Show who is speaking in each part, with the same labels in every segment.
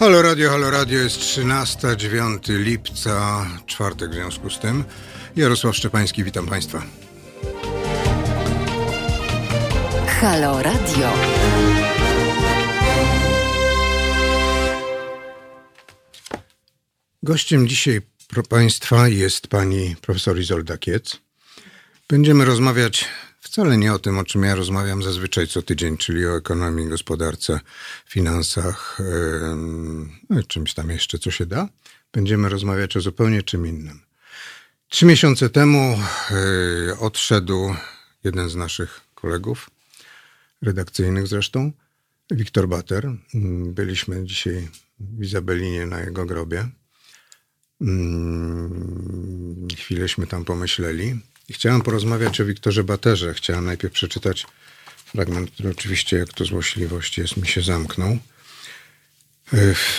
Speaker 1: Halo Radio, Halo Radio jest 13, 9 lipca, czwartek w związku z tym. Jarosław Szczepański, witam Państwa.
Speaker 2: Halo Radio.
Speaker 1: Gościem dzisiaj Państwa jest pani profesor Izolda Kiec. Będziemy rozmawiać wcale nie o tym, o czym ja rozmawiam zazwyczaj co tydzień, czyli o ekonomii, gospodarce, finansach, no czymś tam jeszcze, co się da. Będziemy rozmawiać o zupełnie czym innym. Trzy miesiące temu yy, odszedł jeden z naszych kolegów, redakcyjnych zresztą, Wiktor Bater. Byliśmy dzisiaj w Izabelinie na jego grobie. Mm, chwilęśmy tam pomyśleli. I chciałem porozmawiać o Wiktorze Baterze. Chciałem najpierw przeczytać fragment, który oczywiście, jak to złośliwość jest, mi się zamknął. W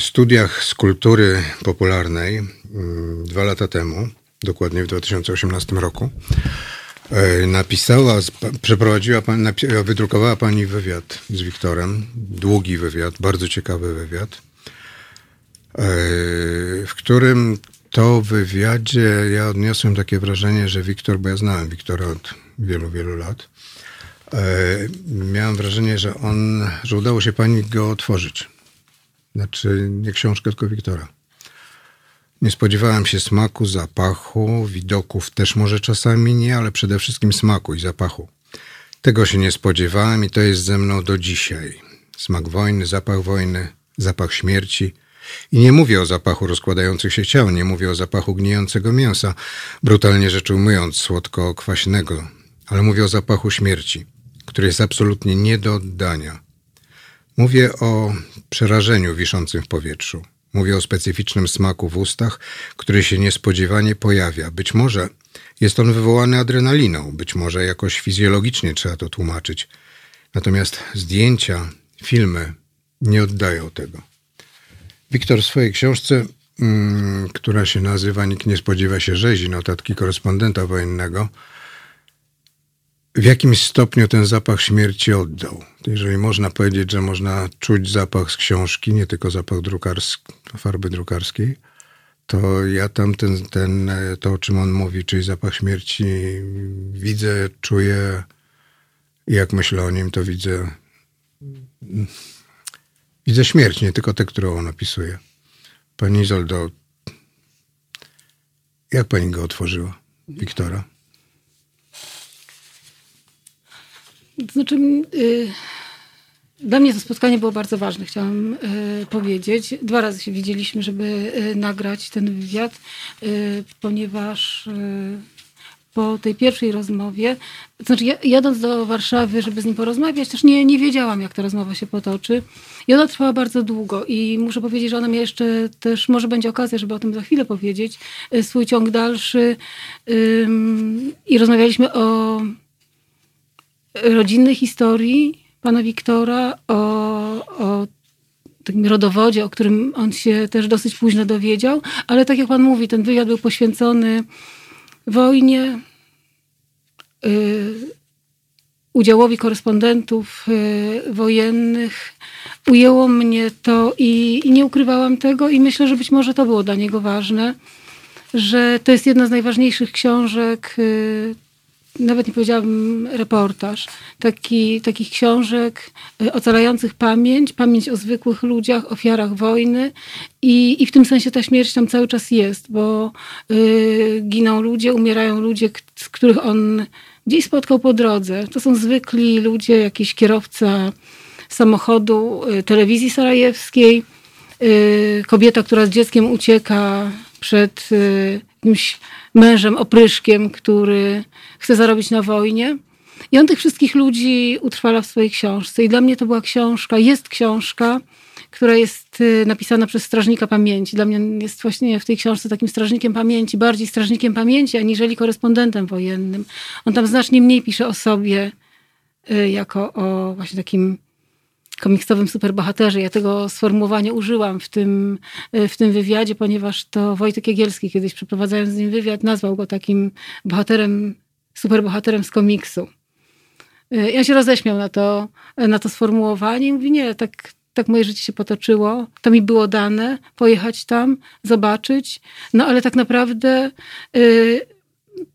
Speaker 1: studiach z kultury popularnej mm, dwa lata temu, dokładnie w 2018 roku, e, napisała, przeprowadziła, wydrukowała pani wywiad z Wiktorem, długi wywiad, bardzo ciekawy wywiad, e, w którym to wywiadzie ja odniosłem takie wrażenie, że Wiktor, bo ja znałem Wiktora od wielu, wielu lat, e, miałem wrażenie, że on, że udało się pani go otworzyć. Znaczy nie książkę, tylko Wiktora. Nie spodziewałem się smaku, zapachu, widoków też może czasami nie, ale przede wszystkim smaku i zapachu. Tego się nie spodziewałem i to jest ze mną do dzisiaj. Smak wojny, zapach wojny, zapach śmierci – i nie mówię o zapachu rozkładających się ciał, nie mówię o zapachu gnijącego mięsa, brutalnie rzecz ujmując, słodko-kwaśnego, ale mówię o zapachu śmierci, który jest absolutnie nie do oddania. Mówię o przerażeniu wiszącym w powietrzu. Mówię o specyficznym smaku w ustach, który się niespodziewanie pojawia. Być może jest on wywołany adrenaliną, być może jakoś fizjologicznie trzeba to tłumaczyć. Natomiast zdjęcia, filmy nie oddają tego. Wiktor w swojej książce, mm, która się nazywa Nikt nie spodziewa się rzezi, notatki korespondenta wojennego, w jakim stopniu ten zapach śmierci oddał. Jeżeli można powiedzieć, że można czuć zapach z książki, nie tylko zapach drukarski, farby drukarskiej, to ja tam ten, ten, to, o czym on mówi, czyli zapach śmierci, widzę, czuję i jak myślę o nim, to widzę Widzę śmierć, nie tylko tę, którą on opisuje. Pani Izoldo, jak pani go otworzyła, Wiktora?
Speaker 3: To znaczy, yy, dla mnie to spotkanie było bardzo ważne, chciałam yy, powiedzieć. Dwa razy się widzieliśmy, żeby yy, nagrać ten wywiad, y, ponieważ y, po tej pierwszej rozmowie, znaczy jadąc do Warszawy, żeby z nim porozmawiać, też nie, nie wiedziałam, jak ta rozmowa się potoczy. I ona trwała bardzo długo i muszę powiedzieć, że ona miała jeszcze też, może będzie okazja, żeby o tym za chwilę powiedzieć, y, swój ciąg dalszy. I rozmawialiśmy o rodzinnej historii pana Wiktora, o, o takim rodowodzie, o którym on się też dosyć późno dowiedział, ale tak jak pan mówi, ten wywiad był poświęcony wojnie, y, udziałowi korespondentów y, wojennych. Ujęło mnie to i, i, nie ukrywałam tego i myślę, że być może to było dla niego ważne, że to jest jedna z najważniejszych książek y, nawet nie powiedziałabym reportaż, taki, takich książek y, ocalających pamięć, pamięć o zwykłych ludziach, ofiarach wojny i, i w tym sensie ta śmierć tam cały czas jest, bo y, giną ludzie, umierają ludzie, z których on gdzieś spotkał po drodze. To są zwykli ludzie, jakiś kierowca samochodu y, telewizji sarajewskiej, kobieta, która z dzieckiem ucieka przed jakimś mężem opryszkiem, który chce zarobić na wojnie. I on tych wszystkich ludzi utrwala w swojej książce. I dla mnie to była książka, jest książka, która jest y, napisana przez strażnika pamięci. Dla mnie jest właśnie w tej książce takim strażnikiem pamięci, bardziej strażnikiem pamięci, aniżeli korespondentem wojennym. On tam znacznie mniej pisze o sobie y, jako o właśnie takim komiksowym superbohaterze. Ja tego sformułowania użyłam w tym, e, w tym wywiadzie, ponieważ to Wojtek Jagielski kiedyś przeprowadzając z nim wywiad nazwał go takim bohaterem, superbohaterem z komiksu. Ja e, się roześmiał na to, na to sformułowanie i mówi, nie, tak, tak moje życie się potoczyło. To mi było dane, pojechać tam, zobaczyć. No ale tak naprawdę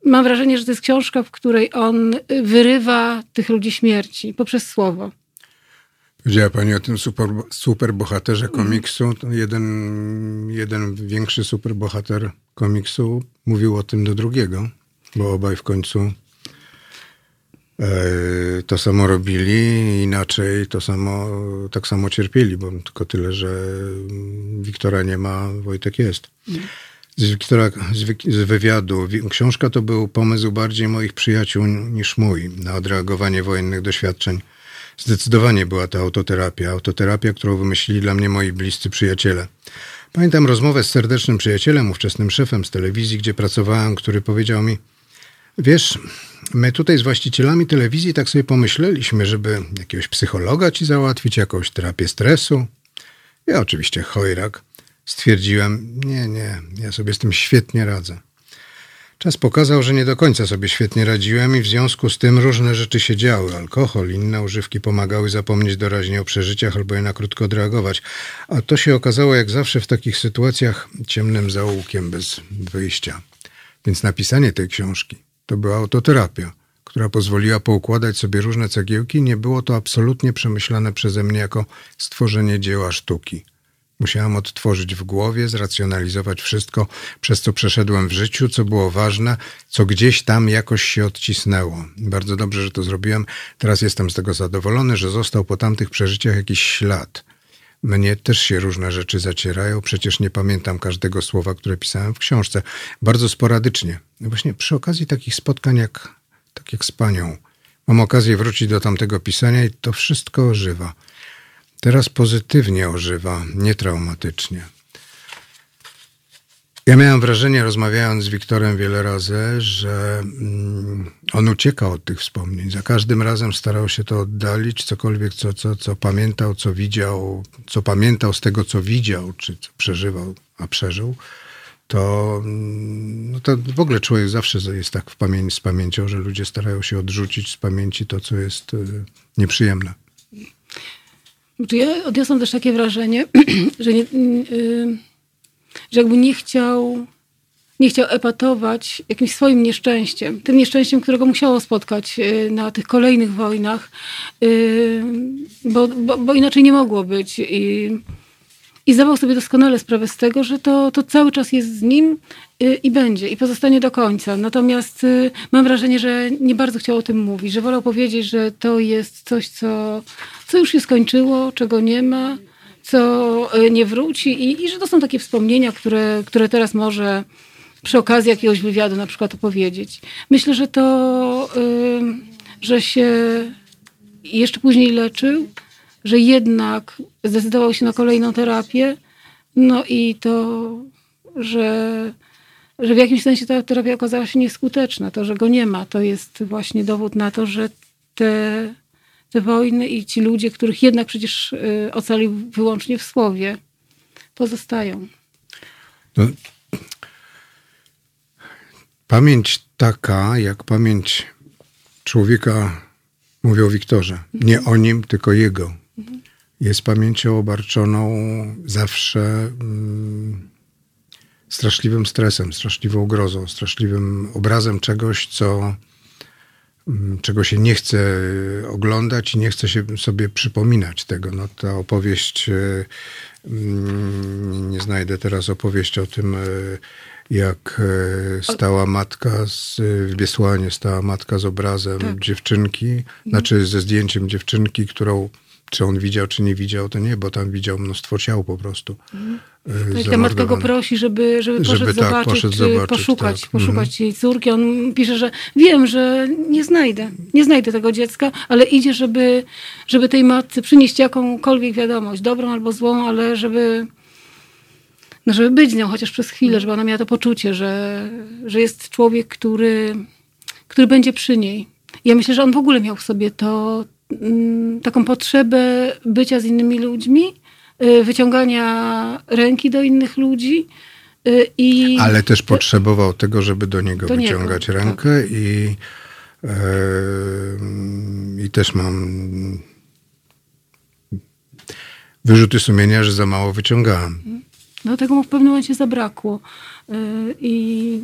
Speaker 3: mam wrażenie, że to jest książka, w której on wyrywa tych ludzi śmierci poprzez słowo.
Speaker 1: Powiedziała Pani o tym super, super bohaterze komiksu. To jeden, jeden większy super bohater komiksu mówił o tym do drugiego, bo obaj w końcu e, to samo robili, inaczej to samo, tak samo cierpieli, bo tylko tyle, że Wiktora nie ma, Wojtek jest. Z, Wiktora, z, wy- z wywiadu. Wi- Książka to był pomysł bardziej moich przyjaciół niż mój na odreagowanie wojennych doświadczeń. Zdecydowanie była to autoterapia. Autoterapia, którą wymyślili dla mnie moi bliscy przyjaciele. Pamiętam rozmowę z serdecznym przyjacielem, ówczesnym szefem z telewizji, gdzie pracowałem, który powiedział mi: Wiesz, my tutaj z właścicielami telewizji tak sobie pomyśleliśmy, żeby jakiegoś psychologa ci załatwić, jakąś terapię stresu. Ja oczywiście chojrak. Stwierdziłem: Nie, nie, ja sobie z tym świetnie radzę. Czas pokazał, że nie do końca sobie świetnie radziłem i w związku z tym różne rzeczy się działy. Alkohol, inne używki pomagały zapomnieć doraźnie o przeżyciach albo je na krótko odreagować. A to się okazało, jak zawsze w takich sytuacjach, ciemnym zaułkiem bez wyjścia. Więc napisanie tej książki to była autoterapia, która pozwoliła poukładać sobie różne cegiełki. Nie było to absolutnie przemyślane przeze mnie jako stworzenie dzieła sztuki. Musiałam odtworzyć w głowie, zracjonalizować wszystko, przez co przeszedłem w życiu, co było ważne, co gdzieś tam jakoś się odcisnęło. Bardzo dobrze, że to zrobiłem. Teraz jestem z tego zadowolony, że został po tamtych przeżyciach jakiś ślad. Mnie też się różne rzeczy zacierają, przecież nie pamiętam każdego słowa, które pisałem w książce. Bardzo sporadycznie. Właśnie przy okazji takich spotkań jak, tak jak z panią. Mam okazję wrócić do tamtego pisania i to wszystko ożywa. Teraz pozytywnie ożywa, nie traumatycznie. Ja miałem wrażenie, rozmawiając z Wiktorem wiele razy, że mm, on uciekał od tych wspomnień. Za każdym razem starał się to oddalić, cokolwiek, co, co, co pamiętał, co widział, co pamiętał z tego, co widział, czy co przeżywał, a przeżył. To, mm, no to w ogóle człowiek zawsze jest tak w pamięci, z pamięcią, że ludzie starają się odrzucić z pamięci to, co jest y, nieprzyjemne.
Speaker 3: Znaczy ja odniosłam też takie wrażenie, że, nie, yy, że jakby nie chciał, nie chciał epatować jakimś swoim nieszczęściem. Tym nieszczęściem, którego musiało spotkać yy, na tych kolejnych wojnach, yy, bo, bo, bo inaczej nie mogło być. I, i zdawał sobie doskonale sprawę z tego, że to, to cały czas jest z nim y, i będzie, i pozostanie do końca. Natomiast y, mam wrażenie, że nie bardzo chciał o tym mówić, że wolał powiedzieć, że to jest coś, co, co już się skończyło, czego nie ma, co y, nie wróci i, i że to są takie wspomnienia, które, które teraz może przy okazji jakiegoś wywiadu na przykład opowiedzieć. Myślę, że to, że się jeszcze później leczył, że jednak zdecydował się na kolejną terapię, no i to, że, że w jakimś sensie ta terapia okazała się nieskuteczna. To, że go nie ma, to jest właśnie dowód na to, że te, te wojny i ci ludzie, których jednak przecież y, ocalił wyłącznie w słowie, pozostają.
Speaker 1: No, pamięć taka, jak pamięć człowieka, mówię o Wiktorze, nie o nim, tylko jego, jest pamięcią obarczoną zawsze mm, straszliwym stresem, straszliwą grozą, straszliwym obrazem czegoś, co, czego się nie chce oglądać i nie chce się sobie przypominać tego. No, ta opowieść, e, mm, nie znajdę teraz opowieść o tym, e, jak e, stała matka z, w Biesłanie, stała matka z obrazem
Speaker 3: Tak.
Speaker 1: dziewczynki, znaczy ze zdjęciem dziewczynki, którą czy on widział, czy nie widział, to nie, bo tam widział mnóstwo ciał po prostu. e,
Speaker 3: Tak, ta matka go prosi, żeby, żeby poszedł
Speaker 1: Żeby tak,
Speaker 3: zobaczyć,
Speaker 1: poszedł
Speaker 3: czy
Speaker 1: zobaczyć,
Speaker 3: poszukać,
Speaker 1: tak.
Speaker 3: poszukać jej córki. On pisze, że wiem, że nie znajdę, nie znajdę tego dziecka, ale idzie, żeby, żeby tej matce przynieść jakąkolwiek wiadomość, dobrą albo złą, ale żeby, no żeby być z nią chociaż przez chwilę, żeby ona miała to poczucie, że, że jest człowiek, który, który będzie przy niej. Ja myślę, że on w ogóle miał w sobie to, taką potrzebę bycia z innymi ludźmi, y, wyciągania ręki do innych ludzi. y, I
Speaker 1: Ale też potrzebował tego, żeby do niego
Speaker 3: Do niego,
Speaker 1: wyciągać
Speaker 3: tak.
Speaker 1: rękę i, e, i też mam wyrzuty sumienia, że za mało wyciągałam.
Speaker 3: No tego mu w pewnym momencie zabrakło. Y, I,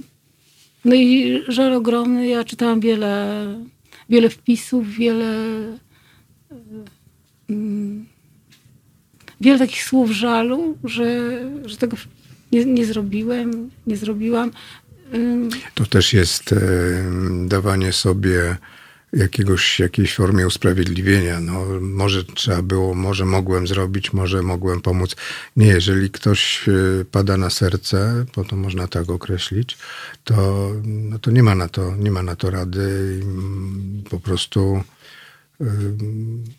Speaker 3: no i żal ogromny. Ja czytałam wiele, wiele wpisów, wiele, mm, wiele takich słów żalu, że, że tego nie, nie zrobiłem, nie zrobiłam.
Speaker 1: To też jest e, dawanie sobie jakiegoś, jakiejś formie usprawiedliwienia. No, może trzeba było, może mogłem zrobić, może mogłem pomóc. Nie, jeżeli ktoś e, pada na serce, bo to można tak określić, to, no, to nie ma na to, nie ma na to rady. mm, Po prostu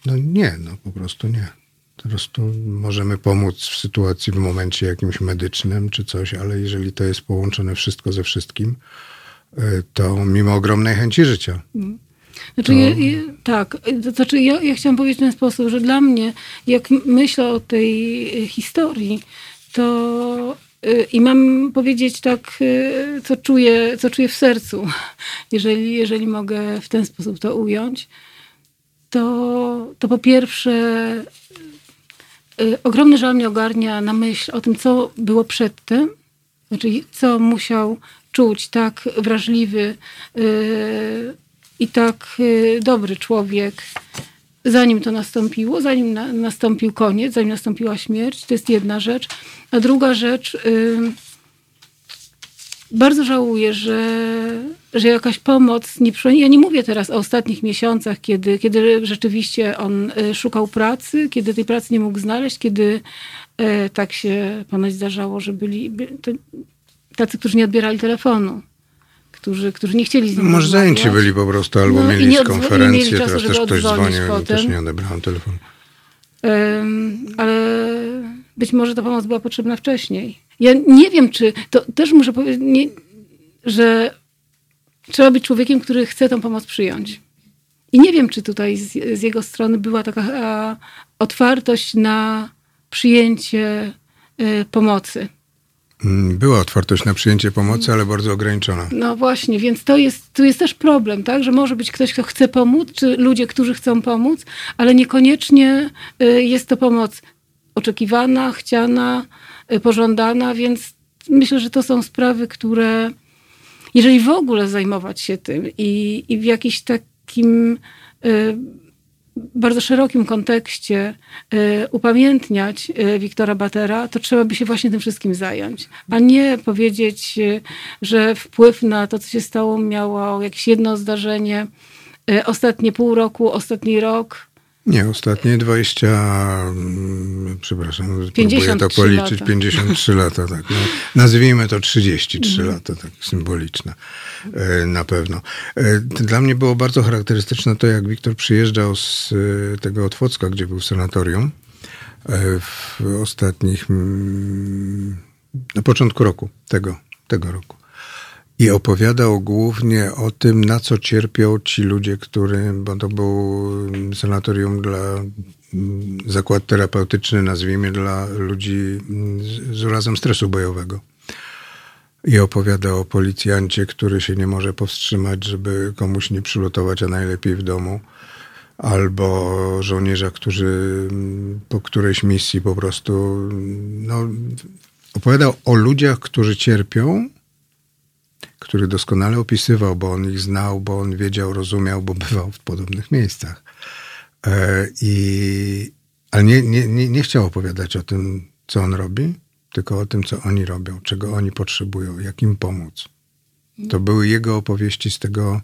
Speaker 1: no nie, no po prostu nie. Po prostu możemy pomóc w sytuacji, w momencie jakimś medycznym czy coś, ale jeżeli to jest połączone wszystko ze wszystkim, e, to mimo ogromnej chęci życia.
Speaker 3: Znaczy, ja, ja, tak, to znaczy ja, ja chciałam powiedzieć w ten sposób, że dla mnie, jak myślę o tej y, historii, to y, i mam powiedzieć tak, y, co czuję, co czuję w sercu, jeżeli, jeżeli mogę w ten sposób to ująć, to, to po pierwsze y, ogromny żal mnie ogarnia na myśl o tym, co było przedtem, znaczy co musiał czuć tak wrażliwy y, i tak y, dobry człowiek, zanim to nastąpiło, zanim na, nastąpił koniec, zanim nastąpiła śmierć. To jest jedna rzecz. A druga rzecz, bardzo żałuję, że, że jakaś pomoc nie. Ja nie mówię teraz o ostatnich miesiącach, kiedy, kiedy rzeczywiście on y, szukał pracy, kiedy tej pracy nie mógł znaleźć, kiedy e, tak się ponoć zdarzało, że byli tacy, którzy nie odbierali telefonu. Którzy, którzy nie chcieli z nim
Speaker 1: Może zajęci byli po prostu, albo
Speaker 3: No i
Speaker 1: mieli konferencję,
Speaker 3: mieli czasu,
Speaker 1: teraz też ktoś dzwonił,
Speaker 3: potem.
Speaker 1: też nie odebrałem telefonu.
Speaker 3: Ym, ale być może ta pomoc była potrzebna wcześniej. Ja nie wiem, czy to też muszę powiedzieć, nie, że trzeba być człowiekiem, który chce tą pomoc przyjąć. I nie wiem, czy tutaj z, z jego strony była taka a, otwartość na przyjęcie y, pomocy.
Speaker 1: Mm, Była otwartość na przyjęcie pomocy, ale bardzo ograniczona.
Speaker 3: No właśnie, więc to jest, tu jest też problem, tak? Że może być ktoś, kto chce pomóc, czy ludzie, którzy chcą pomóc, ale niekoniecznie y, jest to pomoc oczekiwana, chciana, y, pożądana, więc myślę, że to są sprawy, które jeżeli w ogóle zajmować się tym i, i w jakimś takim y, bardzo szerokim kontekście y, upamiętniać y, Wiktora Batera, to trzeba by się właśnie tym wszystkim zająć. A nie powiedzieć, y, że wpływ na to, co się stało, miało jakieś jedno zdarzenie, y, ostatnie pół roku, ostatni rok.
Speaker 1: Nie, ostatnie 20, mm, przepraszam, próbuję
Speaker 3: 53
Speaker 1: to policzyć,
Speaker 3: lata.
Speaker 1: 53 lata, tak. No, nazwijmy to 33
Speaker 3: Mhm.
Speaker 1: lata, tak symboliczne e, na pewno. E, Dla mnie było bardzo charakterystyczne to, jak Wiktor przyjeżdżał z e, tego Otwocka, gdzie był w sanatorium w ostatnich, mm, na początku roku, tego, tego roku. I opowiadał głównie o tym, na co cierpią ci ludzie, którzy, bo to był sanatorium dla zakład terapeutyczny, nazwijmy, dla ludzi z- z urazem stresu bojowego. I opowiada o policjancie, który się nie może powstrzymać, żeby komuś nie przylutować, a najlepiej w domu. Albo żołnierza, którzy po którejś misji po prostu, no, opowiadał o ludziach, którzy cierpią, który doskonale opisywał, bo on ich znał, bo on wiedział, rozumiał, bo bywał w podobnych miejscach. E, i, ale nie, nie, nie, nie chciał opowiadać o tym, co on robi, tylko o tym, co oni robią, czego oni potrzebują, jak im pomóc. To były jego opowieści z tego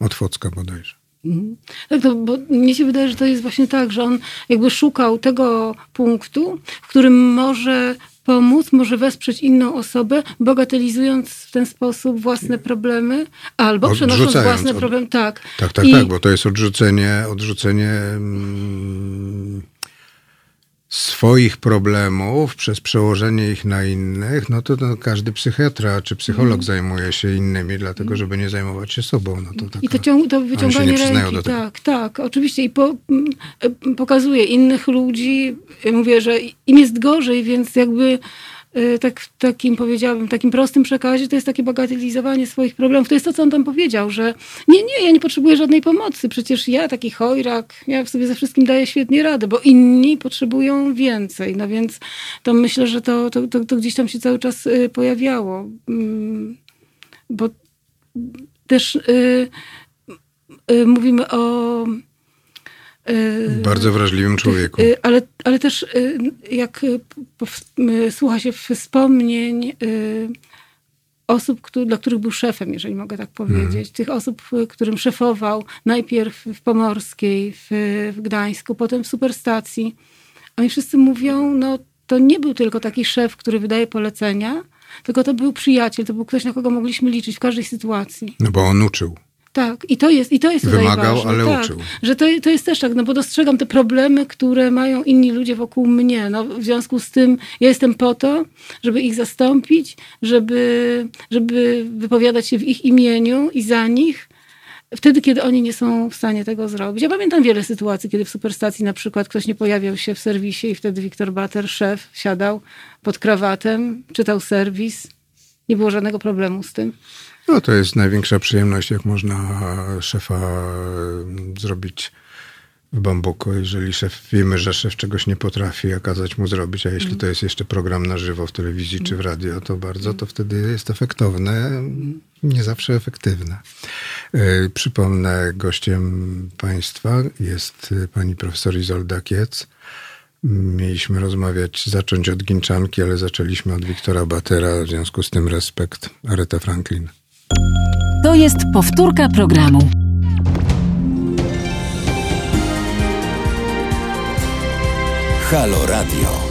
Speaker 1: Otwocka bodajże.
Speaker 3: Mhm. Tak, to, bo mnie się wydaje, że to jest właśnie tak, że on jakby szukał tego punktu, w którym może pomóc, może wesprzeć inną osobę, bagatelizując w ten sposób własne problemy, albo przenosząc własne
Speaker 1: od-
Speaker 3: problemy. Tak,
Speaker 1: Tak, tak,
Speaker 3: I-
Speaker 1: tak, bo to jest odrzucenie, odrzucenie mm, swoich problemów przez przełożenie ich na innych, no to, to każdy psychiatra czy psycholog
Speaker 3: Mhm.
Speaker 1: zajmuje się innymi, dlatego żeby nie zajmować się sobą. No to taka,
Speaker 3: I to, ciąg, to wyciąganie ręki, tak, tak, oczywiście. I po, m, e, pokazuje innych ludzi, mówię, że im jest gorzej, więc jakby tak w takim powiedziałabym, takim prostym przekazie, to jest takie bagatelizowanie swoich problemów. To jest to, co on tam powiedział, że nie, nie, ja nie potrzebuję żadnej pomocy. Przecież ja, taki chojrak, ja sobie ze wszystkim daję świetnie radę, bo inni potrzebują więcej. No więc to myślę, że to, to, to, to gdzieś tam się cały czas y, pojawiało. Mm, bo też y, y, mówimy o
Speaker 1: y, bardzo wrażliwym człowieku.
Speaker 3: Y, ale, ale też y, jak słucha się wspomnień osób, który, dla których był szefem, jeżeli mogę tak powiedzieć. Hmm. Tych osób, którym szefował najpierw w Pomorskiej, w, w Gdańsku, potem w Superstacji. Oni wszyscy mówią, no to nie był tylko taki szef, który wydaje polecenia, tylko to był przyjaciel, to był ktoś, na kogo mogliśmy liczyć w każdej sytuacji.
Speaker 1: No bo on uczył.
Speaker 3: Tak, i to jest, i to jest
Speaker 1: Wymagał,
Speaker 3: ważne.
Speaker 1: ale
Speaker 3: tak,
Speaker 1: uczył.
Speaker 3: Że to, to jest też tak, no bo dostrzegam te problemy, które mają inni ludzie wokół mnie. No, w związku z tym ja jestem po to, żeby ich zastąpić, żeby, żeby wypowiadać się w ich imieniu i za nich, wtedy, kiedy oni nie są w stanie tego zrobić. Ja pamiętam wiele sytuacji, kiedy w Superstacji na przykład ktoś nie pojawiał się w serwisie i wtedy Wiktor Bater, szef, siadał pod krawatem, czytał serwis. Nie było żadnego problemu z tym.
Speaker 1: No to jest największa przyjemność, jak można szefa zrobić w bambuku, jeżeli szef, wiemy, że szef czegoś nie potrafi, a kazać mu zrobić, a jeśli to jest jeszcze program na żywo w telewizji czy w radio, to bardzo, to wtedy jest efektowne, nie zawsze efektywne. E, przypomnę, gościem państwa jest pani profesor Izolda Kiec. Mieliśmy rozmawiać, zacząć od Ginczanki, ale zaczęliśmy od Wiktora Batera, w związku z tym respekt Aretha Franklin.
Speaker 2: To jest powtórka programu.
Speaker 1: Halo Radio.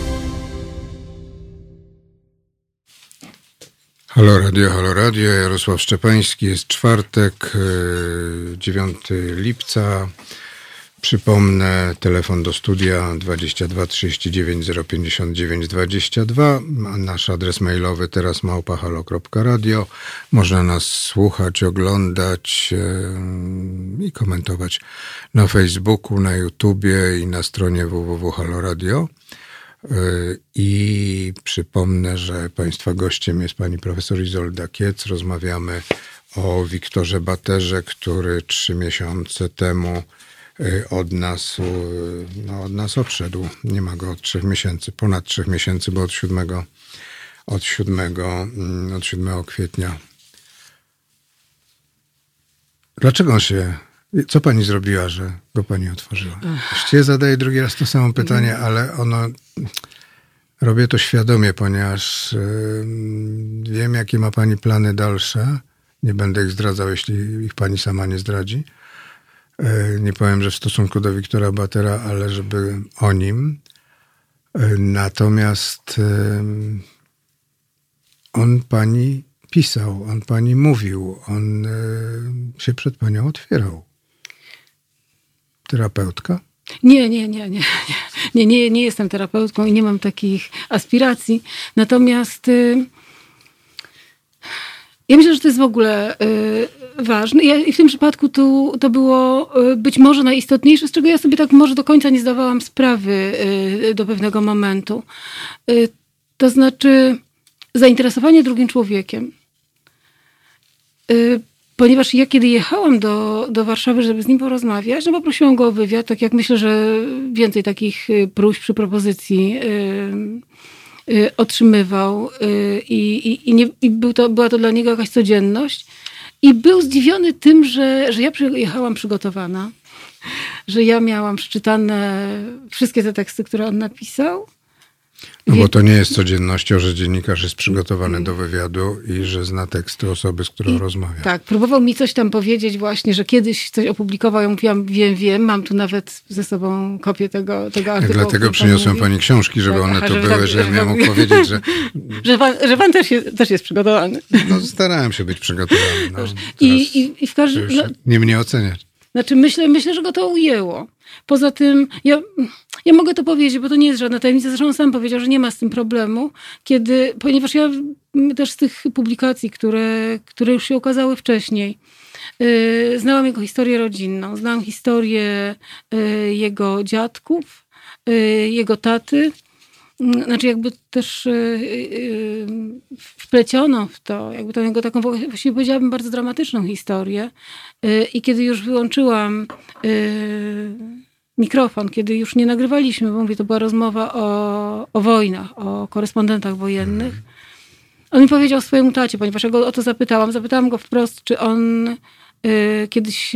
Speaker 1: Halo Radio, Halo Radio, Jarosław Szczepański, jest czwartek, 9 e, lipca. Przypomnę, telefon do studia 22 39 059 22, nasz adres mailowy teraz małpahalo.radio. Można nas słuchać, oglądać i komentować na Facebooku, na YouTubie i na stronie www.haloradio. E, I przypomnę, że Państwa gościem jest pani profesor Izolda Kiec. Rozmawiamy o Wiktorze Baterze, który trzy miesiące temu Y, od nas, y, no, od nas odszedł. Nie ma go od trzech miesięcy, ponad trzech miesięcy, bo od 7, od 7, mm, od 7 kwietnia. Dlaczego on się co pani zrobiła, że go pani otworzyła? Właściwie zadaję drugi raz to samo pytanie, ale ono. Robię to świadomie, ponieważ yy, wiem, jakie ma pani plany dalsze. Nie będę ich zdradzał, jeśli ich pani sama nie zdradzi. E, nie powiem, że w stosunku do Wiktora Batera, ale żeby o nim. E, natomiast e, on pani pisał, on pani mówił, on się przed panią otwierał. Terapeutka?
Speaker 3: Nie, nie, nie, nie, nie, nie, nie jestem terapeutką i nie mam takich aspiracji. Natomiast ja myślę, że to jest w ogóle y, ważne. Ja, I w tym przypadku tu, to było y, być może najistotniejsze, z czego ja sobie tak może do końca nie zdawałam sprawy y, do pewnego momentu. Y, to znaczy zainteresowanie drugim człowiekiem. Ponieważ ja kiedy jechałam do, do Warszawy, żeby z nim porozmawiać, no poprosiłam go o wywiad, tak jak myślę, że więcej takich próśb przy propozycji otrzymywał i, i, i, nie, i był to, była to dla niego jakaś codzienność. I był zdziwiony tym, że, że ja przyjechałam przygotowana, że ja miałam przeczytane wszystkie te teksty, które on napisał
Speaker 1: no bo to nie jest codziennością, że dziennikarz jest przygotowany do wywiadu i że zna teksty osoby, z którą I, rozmawia.
Speaker 3: Tak, próbował mi coś tam powiedzieć właśnie, że kiedyś coś opublikował. Ja mówiłam, wiem, wiem, mam tu nawet ze sobą kopię tego, tego artykułu.
Speaker 1: Dlatego przyniosłem pani książki, żeby tak, one tu były, tak, żebym ja mógł powiedzieć, że...
Speaker 3: że, pan, że pan też jest, też jest przygotowany.
Speaker 1: No starałem się być przygotowany. No,
Speaker 3: I, i, I w każdym...
Speaker 1: No, nie mnie oceniać.
Speaker 3: Znaczy myślę, myślę, że go to ujęło. Poza tym, ja, ja mogę to powiedzieć, bo to nie jest żadna tajemnica. Zresztą on sam powiedział, że nie ma z tym problemu, kiedy, ponieważ ja też z tych publikacji, które, które już się ukazały wcześniej, yy, znałam jego historię rodzinną, znałam historię yy, jego dziadków, yy, jego taty, znaczy jakby też y, y, wplecioną w to, jakby tą jego taką, właściwie powiedziałabym, bardzo dramatyczną historię. Y, I kiedy już wyłączyłam mikrofon, kiedy już nie nagrywaliśmy, bo mówię, to była rozmowa o, o wojnach, o korespondentach wojennych, on mi powiedział swojemu tacie, ponieważ ja go o to zapytałam. Zapytałam go wprost, czy on kiedyś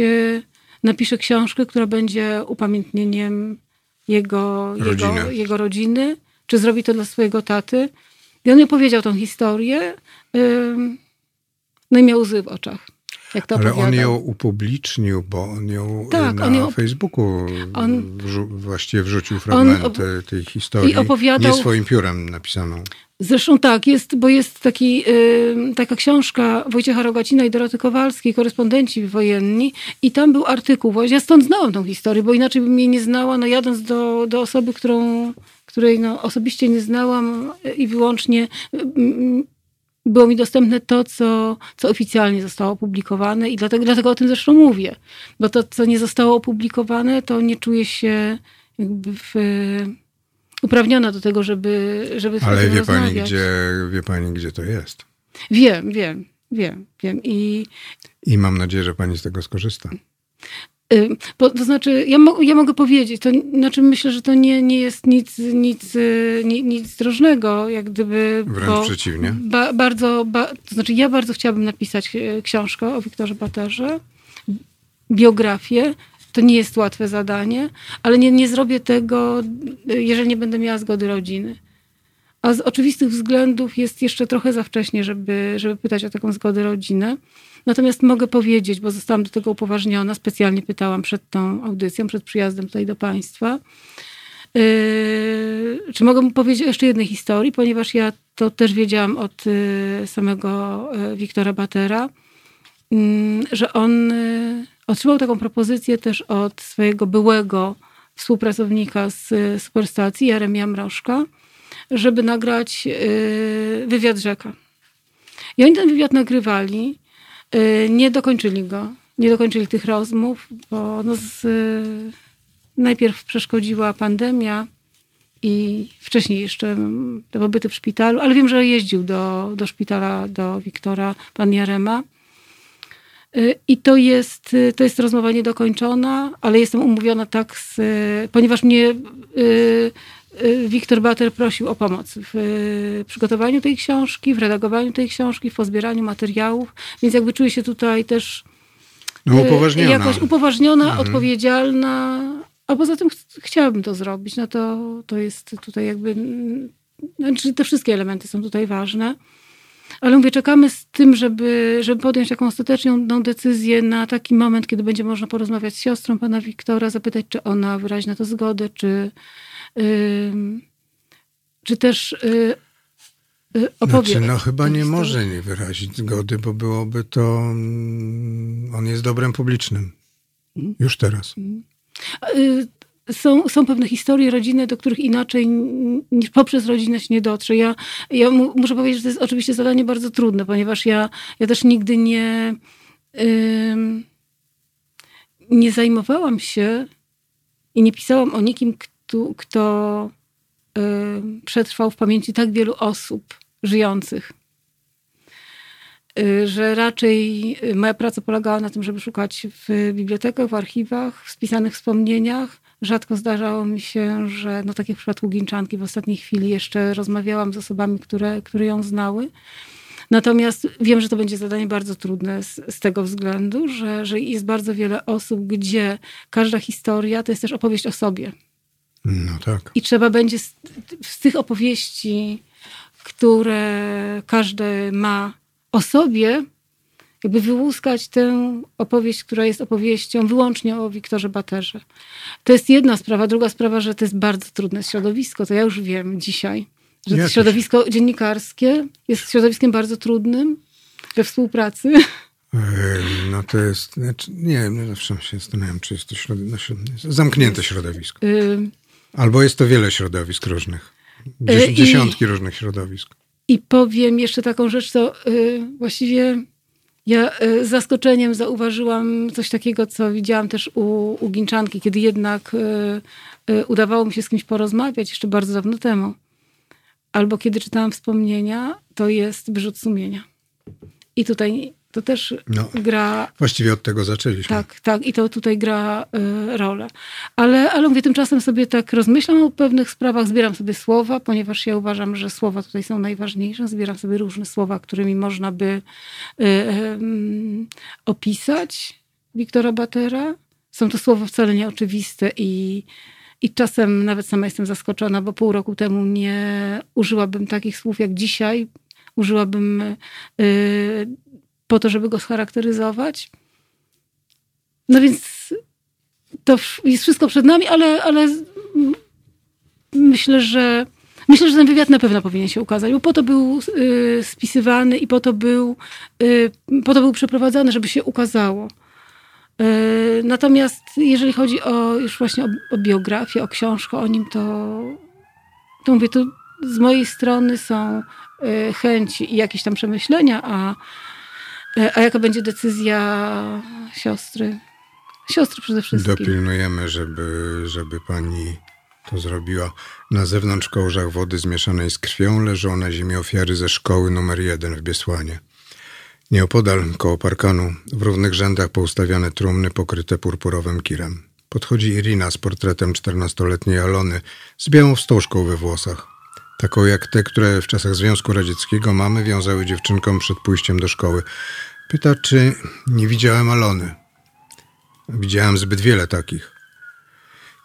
Speaker 3: napisze książkę, która będzie upamiętnieniem jego, jego, jego rodziny, czy zrobi to dla swojego taty. I on mi opowiedział tą historię, no i miał łzy w oczach. Jak to
Speaker 1: Ale
Speaker 3: opowiadał.
Speaker 1: on ją upublicznił, bo on ją
Speaker 3: tak,
Speaker 1: na
Speaker 3: on ją,
Speaker 1: Facebooku on, wrzu właściwie wrzucił fragment tej historii. I opowiadał, nie swoim piórem napisaną.
Speaker 3: Zresztą tak, jest, bo jest taki, y, taka książka Wojciecha Rogacina i Doroty Kowalskiej, korespondenci wojenni i tam był artykuł, ja stąd znałam tą historię, bo inaczej bym jej nie znała, no jadąc do, do osoby, którą, której no, osobiście nie znałam i wyłącznie było mi dostępne to, co, co oficjalnie zostało opublikowane i dlatego, dlatego o tym zresztą mówię, bo to, co nie zostało opublikowane, to nie czuję się jakby w uprawniona do tego, żeby, żeby
Speaker 1: Ale wie pani, gdzie, wie pani, gdzie to jest?
Speaker 3: Wiem, wiem, wiem, wiem. I,
Speaker 1: I mam nadzieję, że pani z tego skorzysta.
Speaker 3: Y, to, to znaczy, ja, mo, ja mogę powiedzieć, to znaczy myślę, że to nie, nie jest nic, nic, y, nic, nic drożnego, jak gdyby.
Speaker 1: Wręcz przeciwnie.
Speaker 3: Ba, bardzo, ba, to znaczy, ja bardzo chciałabym napisać y, książkę o Wiktorze Baterze, biografię, to nie jest łatwe zadanie, ale nie, nie zrobię tego, jeżeli nie będę miała zgody rodziny. A z oczywistych względów jest jeszcze trochę za wcześnie, żeby, żeby pytać o taką zgodę rodziny. Natomiast mogę powiedzieć, bo zostałam do tego upoważniona, specjalnie pytałam przed tą audycją, przed przyjazdem tutaj do Państwa. Yy, czy mogę powiedzieć o jeszcze jednej historii, ponieważ ja to też wiedziałam od yy, samego yy, Wiktora Batera, yy, że on yy, otrzymał taką propozycję też od swojego byłego współpracownika z Superstacji, Jaremia Mrożka, żeby nagrać y, wywiad Rzeka. I oni ten wywiad nagrywali, y, nie dokończyli go, nie dokończyli tych rozmów, bo no z, najpierw przeszkodziła pandemia i wcześniej jeszcze te pobyty w szpitalu, ale wiem, że jeździł do, do szpitala, do Wiktora, pan Jarema. Y, I to jest, y, to jest rozmowa niedokończona, ale jestem umówiona tak, z, y, ponieważ mnie Wiktor Bater prosił o pomoc w przygotowaniu tej książki, w redagowaniu tej książki, w pozbieraniu materiałów, więc jakby czuję się tutaj też
Speaker 1: no, upoważniona.
Speaker 3: jakoś upoważniona, mhm. odpowiedzialna, a poza tym ch chciałabym to zrobić. No to, to jest tutaj jakby, znaczy te wszystkie elementy są tutaj ważne. Ale mówię, czekamy z tym, żeby, żeby podjąć taką ostateczną decyzję na taki moment, kiedy będzie można porozmawiać z siostrą pana Wiktora, zapytać, czy ona wyrazi na to zgodę, czy, czy też yy, opowie.
Speaker 1: Znaczy, no chyba nie może nie wyrazić zgody, bo byłoby to... Mm, on jest dobrem publicznym. Już teraz.
Speaker 3: Yy, są, są pewne historie rodzinne, do których inaczej niż poprzez rodzinę się nie dotrze. Ja, ja mu, muszę powiedzieć, że to jest oczywiście zadanie bardzo trudne, ponieważ ja, ja też nigdy nie, nie zajmowałam się i nie pisałam o nikim, kto, kto przetrwał w pamięci tak wielu osób żyjących. Y, że raczej moja praca polegała na tym, żeby szukać w bibliotekach, w archiwach, w spisanych wspomnieniach, Rzadko zdarzało mi się, że no tak jak w przypadku Ginczanki w ostatniej chwili jeszcze rozmawiałam z osobami, które, które ją znały. Natomiast wiem, że to będzie zadanie bardzo trudne z, z, tego względu, że, że jest bardzo wiele osób, gdzie każda historia to jest też opowieść o sobie.
Speaker 1: No tak.
Speaker 3: I trzeba będzie z, z tych opowieści, które każdy ma o sobie, jakby wyłuskać tę opowieść, która jest opowieścią wyłącznie o Wiktorze Baterze. To jest jedna sprawa. Druga sprawa, że to jest bardzo trudne środowisko. To ja już wiem dzisiaj, że to środowisko dziennikarskie jest środowiskiem bardzo trudnym we współpracy.
Speaker 1: No to jest, znaczy, nie no zawsze się zastanawiam, czy jest to środowisko, zamknięte środowisko. Y Albo jest to wiele środowisk różnych. Y dziesiątki I, różnych środowisk.
Speaker 3: I powiem jeszcze taką rzecz, co y, właściwie ja e, z zaskoczeniem zauważyłam coś takiego, co widziałam też u, u Ginczanki, kiedy jednak e, e, udawało mi się z kimś porozmawiać jeszcze bardzo dawno temu. albo kiedy czytałam wspomnienia, to jest wyrzut sumienia. I tutaj to też
Speaker 1: No.
Speaker 3: gra
Speaker 1: Właściwie od tego zaczęliśmy.
Speaker 3: tak, tak, i to tutaj gra y, rolę. Ale, ale mówię, tymczasem sobie tak rozmyślam o pewnych sprawach, zbieram sobie słowa, ponieważ ja uważam, że słowa tutaj są najważniejsze. Zbieram sobie różne słowa, którymi można by y, em, opisać Wiktora Batera. Są to słowa wcale nieoczywiste i, i czasem nawet sama jestem zaskoczona, bo pół roku temu nie użyłabym takich słów jak dzisiaj. Użyłabym y, po to, żeby go scharakteryzować. No więc to jest wszystko przed nami, ale, ale myślę, że myślę, że ten wywiad na pewno powinien się ukazać, bo po to był y, spisywany i po to był, y, po to był przeprowadzany, żeby się ukazało. Y, natomiast jeżeli chodzi o już właśnie o, o biografię, o książkę o nim, to, to mówię, to z mojej strony są y, chęci i jakieś tam przemyślenia, a, a jaka będzie decyzja siostry? Siostry przede wszystkim.
Speaker 1: Dopilnujemy, żeby, żeby pani to zrobiła. Na zewnątrz kołżach wody zmieszanej z krwią leżą na ziemi ofiary ze szkoły numer jeden w Biesłanie. Nieopodal, koło parkanu, w równych rzędach poustawiane trumny pokryte purpurowym kirem. Podchodzi Irina z portretem czternastoletniej Alony z białą wstążką we włosach. Taką jak te, które w czasach Związku Radzieckiego mamy wiązały dziewczynkom przed pójściem do szkoły. Pyta, czy nie widziałem Alony. Widziałem zbyt wiele takich.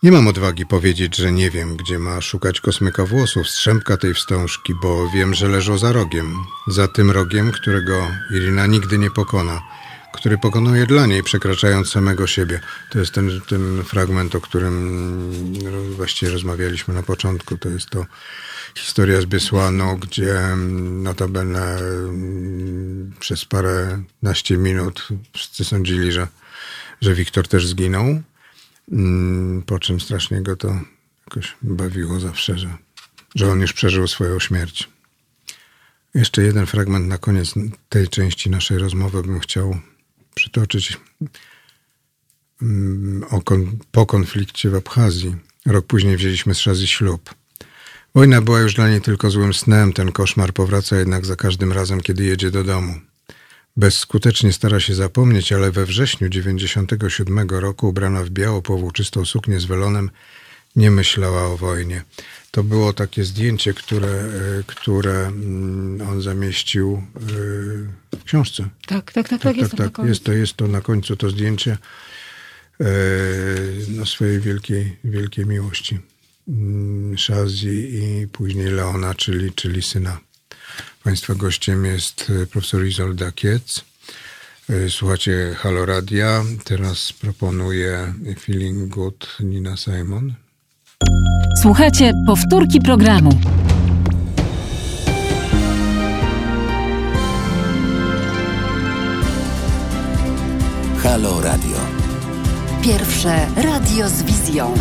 Speaker 1: Nie mam odwagi powiedzieć, że nie wiem, gdzie ma szukać kosmyka włosów, strzępka tej wstążki, bo wiem, że leżą za rogiem. Za tym rogiem, którego Irina nigdy nie pokona, który pokonuje dla niej, przekraczając samego siebie. To jest ten, ten fragment, o którym no, właściwie rozmawialiśmy na początku. To jest to historia z Biesłaną, gdzie mm, notabene mm, przez parę naście minut wszyscy sądzili, że, że Wiktor też zginął. Mm, Po czym strasznie go to jakoś bawiło zawsze, że, że on już przeżył swoją śmierć. Jeszcze jeden fragment na koniec tej części naszej rozmowy bym chciał przytoczyć mm, o kon, po konflikcie w Abchazji. Rok później wzięliśmy z Szazy ślub. Wojna była już dla niej tylko złym snem, ten koszmar powraca jednak za każdym razem, kiedy jedzie do domu. Bezskutecznie stara się zapomnieć, ale we wrześniu 97 roku, ubrana w biało powłóczystą suknię z welonem, nie myślała o wojnie. To było takie zdjęcie, które, e, które mm, on zamieścił e, w książce.
Speaker 3: Tak, tak, tak, tak, jest to na końcu.
Speaker 1: Jest to, jest to na końcu to zdjęcie e, no, swojej wielkiej, wielkiej miłości. Mm, Shazji i później Leona, czyli, czyli syna. Państwa gościem jest profesor Izolda Kiec. Słuchacie Halo Radia. Teraz proponuję Feeling Good Nina Simon.
Speaker 2: Słuchajcie powtórki programu.
Speaker 4: Halo Radio.
Speaker 5: Pierwsze radio z wizją.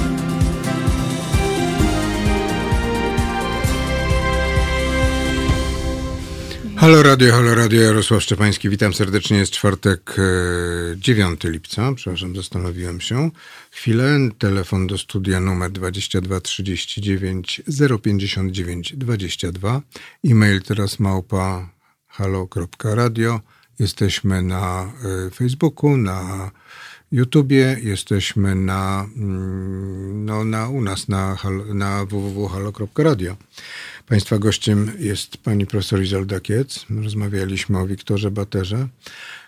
Speaker 1: Halo Radio, Halo Radio, Jarosław Szczepański, witam serdecznie. Jest czwartek, e, 9 lipca, przepraszam, zastanowiłem się. Chwilę, telefon do studia numer 22 39 059 22, e-mail teraz małpa halo.radio. Jesteśmy na e, Facebooku, na YouTubie, jesteśmy na, mm, no, na u nas na, na www.halo.radio. Państwa gościem jest pani profesor Izolda Kiec. Rozmawialiśmy o Wiktorze Baterze,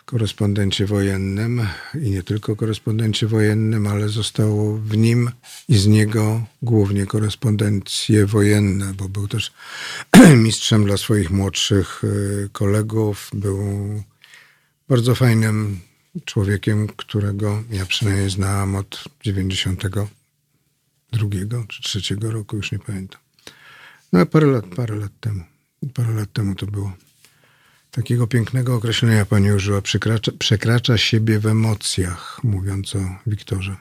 Speaker 1: korespondencie wojennym i nie tylko korespondencie wojennym, ale zostało w nim i z niego głównie korespondencje wojenne, bo był też mistrzem dla swoich młodszych y, kolegów. Był bardzo fajnym człowiekiem, którego ja przynajmniej znałam od 92 czy 3 roku, już nie pamiętam. No parę lat, parę lat temu. Parę lat temu to było. Takiego pięknego określenia pani użyła. Przekracza, przekracza siebie w emocjach, mówiąc o Wiktorze.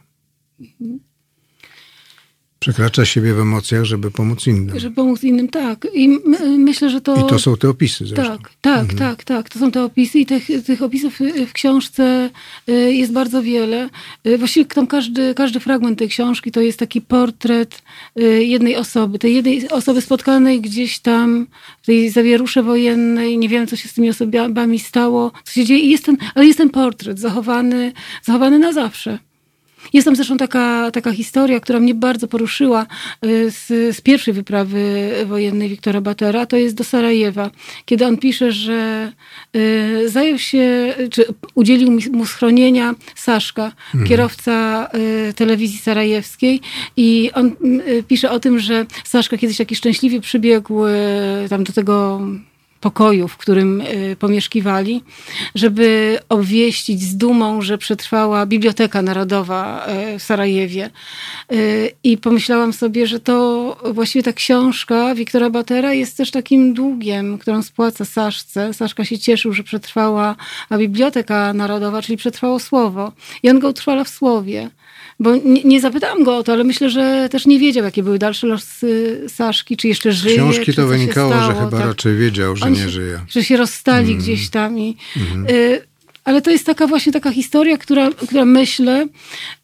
Speaker 1: Przekracza siebie w emocjach, żeby pomóc innym.
Speaker 3: Żeby pomóc innym, tak. I my, myślę, że to...
Speaker 1: I to są te opisy zresztą.
Speaker 3: Tak, tak, tak, tak. To są te opisy i tych, tych opisów w książce y, jest bardzo wiele. Y, właściwie tam każdy, każdy fragment tej książki to jest taki portret y, jednej osoby. Tej jednej osoby spotkanej gdzieś tam w tej zawierusze wojennej. Nie wiemy, co się z tymi osobami stało, co się dzieje. I jest ten, ale jest ten portret zachowany, zachowany na zawsze. Jest tam zresztą taka, taka historia, która mnie bardzo poruszyła y, z, z pierwszej wyprawy wojennej Wiktora Batera. To jest do Sarajewa, kiedy on pisze, że y, zajął się, czy udzielił mu schronienia Saszka, mhm. kierowca y, telewizji sarajewskiej i on pisze o tym, że Saszka kiedyś taki szczęśliwie przybiegł tam do tego pokoju, w którym y, pomieszkiwali, żeby obwieścić z dumą, że przetrwała Biblioteka Narodowa y, w Sarajewie. Y, I pomyślałam sobie, że to właściwie ta książka Wiktora Batera jest też takim długiem, którą spłaca Saszce. Saszka się cieszył, że przetrwała Biblioteka Narodowa, czyli przetrwało słowo. I on go utrwala w słowie. Bo nie, nie, zapytałam go o to, ale myślę, że też nie wiedział, jakie były dalsze losy Saszki, czy jeszcze żyje.
Speaker 1: Książki to wynikało,
Speaker 3: stało,
Speaker 1: że chyba
Speaker 3: tak.
Speaker 1: raczej wiedział, że
Speaker 3: On
Speaker 1: nie
Speaker 3: się,
Speaker 1: żyje.
Speaker 3: Że się rozstali mm. gdzieś tam i... Mm. Y, ale to jest taka właśnie taka historia, która, która myślę,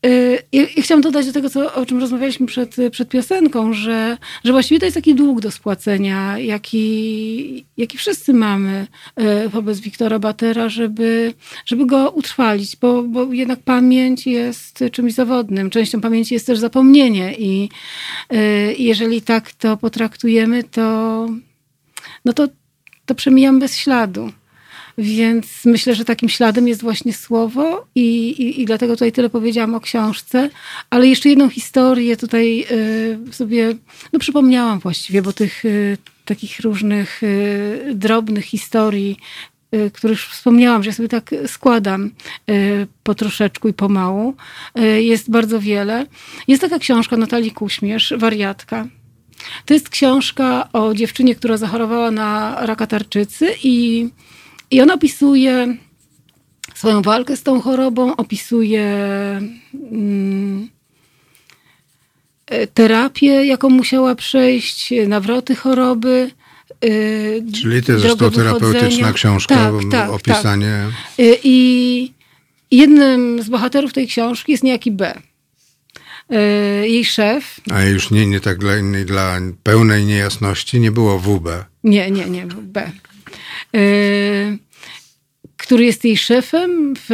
Speaker 3: yy, i, chciałam dodać do tego, co, o czym rozmawialiśmy przed, przed piosenką, że, że właściwie to jest taki dług do spłacenia, jaki, jaki wszyscy mamy yy, wobec Wiktora Batera, żeby, żeby go utrwalić, bo, bo jednak pamięć jest czymś zawodnym. Częścią pamięci jest też zapomnienie i yy, jeżeli tak to potraktujemy, to, no to, to przemijam bez śladu. Więc myślę, że takim śladem jest właśnie słowo i, i, i dlatego tutaj tyle powiedziałam o książce. Ale jeszcze jedną historię tutaj y, sobie no, przypomniałam właściwie, bo tych y, takich różnych y, drobnych historii, y, których wspomniałam, że sobie tak składam y, po troszeczku i pomału, y, jest bardzo wiele. Jest taka książka Natalii Kuśmierz, Wariatka. To jest książka o dziewczynie, która zachorowała na raka tarczycy i i on opisuje swoją walkę z tą chorobą, opisuje mm, terapię, jaką musiała przejść, nawroty choroby.
Speaker 1: Y, Czyli to jest to terapeutyczna książka, tak, tak, opisanie.
Speaker 3: Tak. I jednym z bohaterów tej książki jest niejaki B. Jej szef.
Speaker 1: A już nie, nie tak dla, dla pełnej niejasności nie było WB.
Speaker 3: Nie, nie, nie, B. który jest jej szefem w,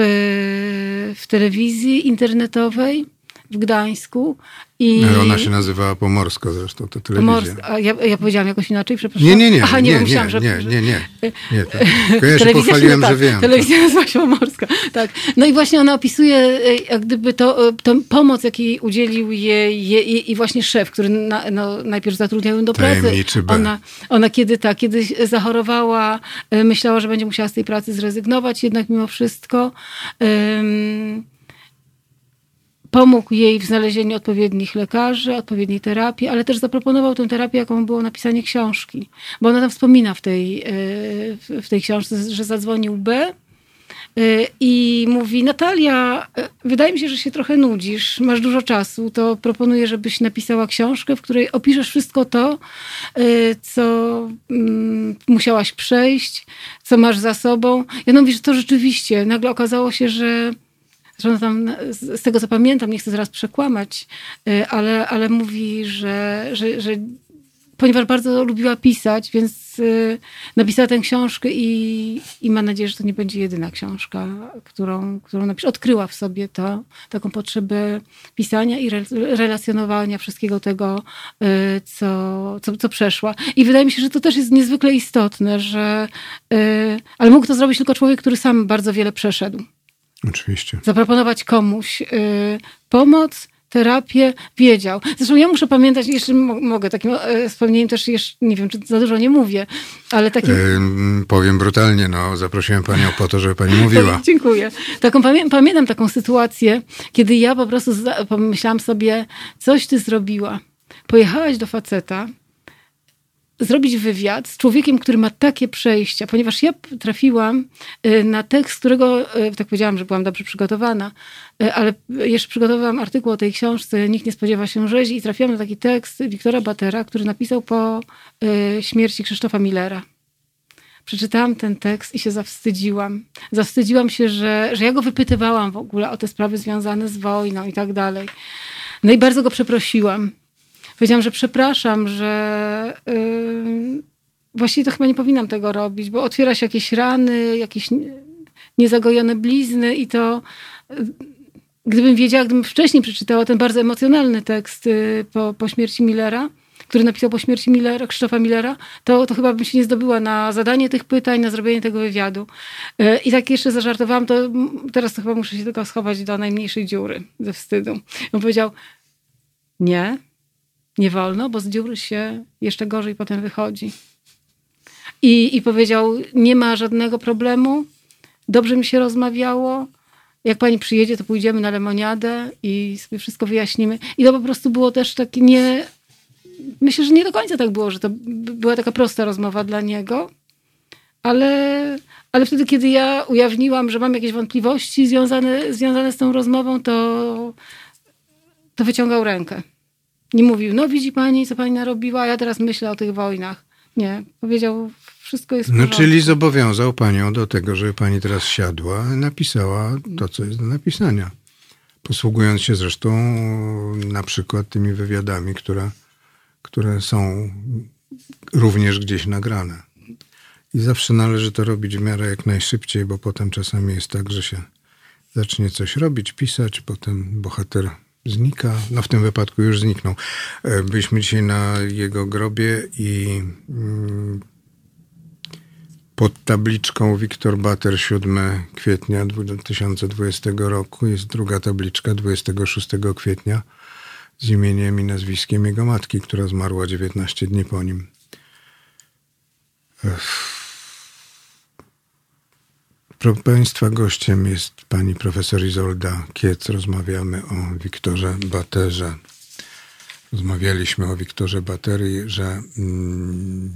Speaker 3: w telewizji internetowej w Gdańsku.
Speaker 1: I... Ona się nazywała Pomorsko zresztą, to telewizja. Pomorska.
Speaker 3: A ja, ja powiedziałam jakoś inaczej, przepraszam.
Speaker 1: Nie, nie, nie. Aha, nie, nie, nie, że... nie, nie, nie. nie tak. Ja się pochwaliłem,
Speaker 3: tak,
Speaker 1: że wiem.
Speaker 3: Telewizja nazywa się Pomorska, tak. No i właśnie ona opisuje e, jak gdyby to, e, to pomoc, jakiej udzielił jej, jej i właśnie szef, który na, no, najpierw zatrudniał ją do pracy. Ona, ona kiedy tak, kiedy zachorowała, e, myślała, że będzie musiała z tej pracy zrezygnować, jednak mimo wszystko... Um, pomógł jej w znalezieniu odpowiednich lekarzy, odpowiedniej terapii, ale też zaproponował tę terapię, jaką było napisanie książki. Bo ona tam wspomina w tej, e, w tej książce, że zadzwonił B e, i mówi: Natalia, e, wydaje mi się, że się trochę nudzisz, masz dużo czasu, to proponuję, żebyś napisała książkę, w której opiszesz wszystko to, co mm, musiałaś przejść, co masz za sobą. Ja no mówię, że to rzeczywiście. Nagle okazało się, że że tam, z tego co pamiętam, nie chcę zaraz przekłamać, y, ale, ale mówi, że, że, że ponieważ bardzo lubiła pisać, więc y, napisała tę książkę i, i nadzieję, że to nie będzie jedyna książka, którą, którą napisze. Odkryła w sobie to, taką potrzebę pisania i re, relacjonowania wszystkiego tego, y, co, co, co przeszła. I wydaje mi się, że to też jest niezwykle istotne, że ale mógł to zrobić tylko człowiek, który sam bardzo wiele przeszedł.
Speaker 1: Oczywiście.
Speaker 3: Zaproponować komuś y, pomoc, terapię, wiedział. Zresztą ja muszę pamiętać, jeszcze mogę takim y, wspomnieniem też jeszcze, nie wiem, czy za dużo nie mówię, ale takim... Yy,
Speaker 1: powiem brutalnie, no, zaprosiłem panią po to, żeby pani mówiła.
Speaker 3: Dziękuję. Taką, pamię pamiętam taką sytuację, kiedy ja po prostu pomyślałam sobie, coś ty zrobiła. Pojechałaś do faceta, zrobić wywiad z człowiekiem, który ma takie przejścia, ponieważ ja trafiłam y, na tekst, którego, y, tak powiedziałam, że byłam dobrze przygotowana, y, ale jeszcze przygotowałam artykuł o tej książce Nikt nie spodziewa się rzezi i trafiłam na taki tekst Wiktora Batera, który napisał po śmierci Krzysztofa Millera. Przeczytałam ten tekst i się zawstydziłam. Zawstydziłam się, że, że ja go wypytywałam w ogóle o te sprawy związane z wojną i tak dalej. No i bardzo go przeprosiłam powiedziałam, że przepraszam, że yy, właściwie to chyba nie powinnam tego robić, bo otwiera się jakieś rany, jakieś niezagojone blizny i to yy, gdybym wiedziała, gdybym wcześniej przeczytała ten bardzo emocjonalny tekst yy, po, po śmierci Millera, który napisał po śmierci Millera, Krzysztofa Millera, to, to chyba bym się nie zdobyła na zadanie tych pytań, na zrobienie tego wywiadu. Yy, I tak jeszcze zażartowałam, to teraz to chyba muszę się tylko schować do najmniejszej dziury ze wstydu. On powiedział, nie, nie wolno, bo z dziury się jeszcze gorzej potem wychodzi. I, I powiedział: Nie ma żadnego problemu, dobrze mi się rozmawiało. Jak pani przyjedzie, to pójdziemy na lemoniadę i sobie wszystko wyjaśnimy. I to po prostu było też takie nie. Myślę, że nie do końca tak było, że to była taka prosta rozmowa dla niego, ale, ale wtedy, kiedy ja ujawniłam, że mam jakieś wątpliwości związane, związane z tą rozmową, to, to wyciągał rękę. Nie mówił, no widzi pani, co pani narobiła, ja teraz myślę o tych wojnach. Nie, powiedział, wszystko jest w
Speaker 1: No czyli zobowiązał panią do tego, żeby pani teraz siadła, napisała to, co jest do napisania. Posługując się zresztą na przykład tymi wywiadami, które, które są również gdzieś nagrane. I zawsze należy to robić w miarę jak najszybciej, bo potem czasami jest tak, że się zacznie coś robić, pisać, potem bohater znika. No w tym wypadku już zniknął. E, byliśmy dzisiaj na jego grobie i mm, pod tabliczką Wiktor Bater 7 kwietnia 2020 roku jest druga tabliczka 26 kwietnia z imieniem i nazwiskiem jego matki, która zmarła 19 dni po nim. Ech. Proszę Państwa, gościem jest pani profesor Izolda Kiec. Rozmawiamy o Wiktorze Baterze. Rozmawialiśmy o Wiktorze Baterii, że mm,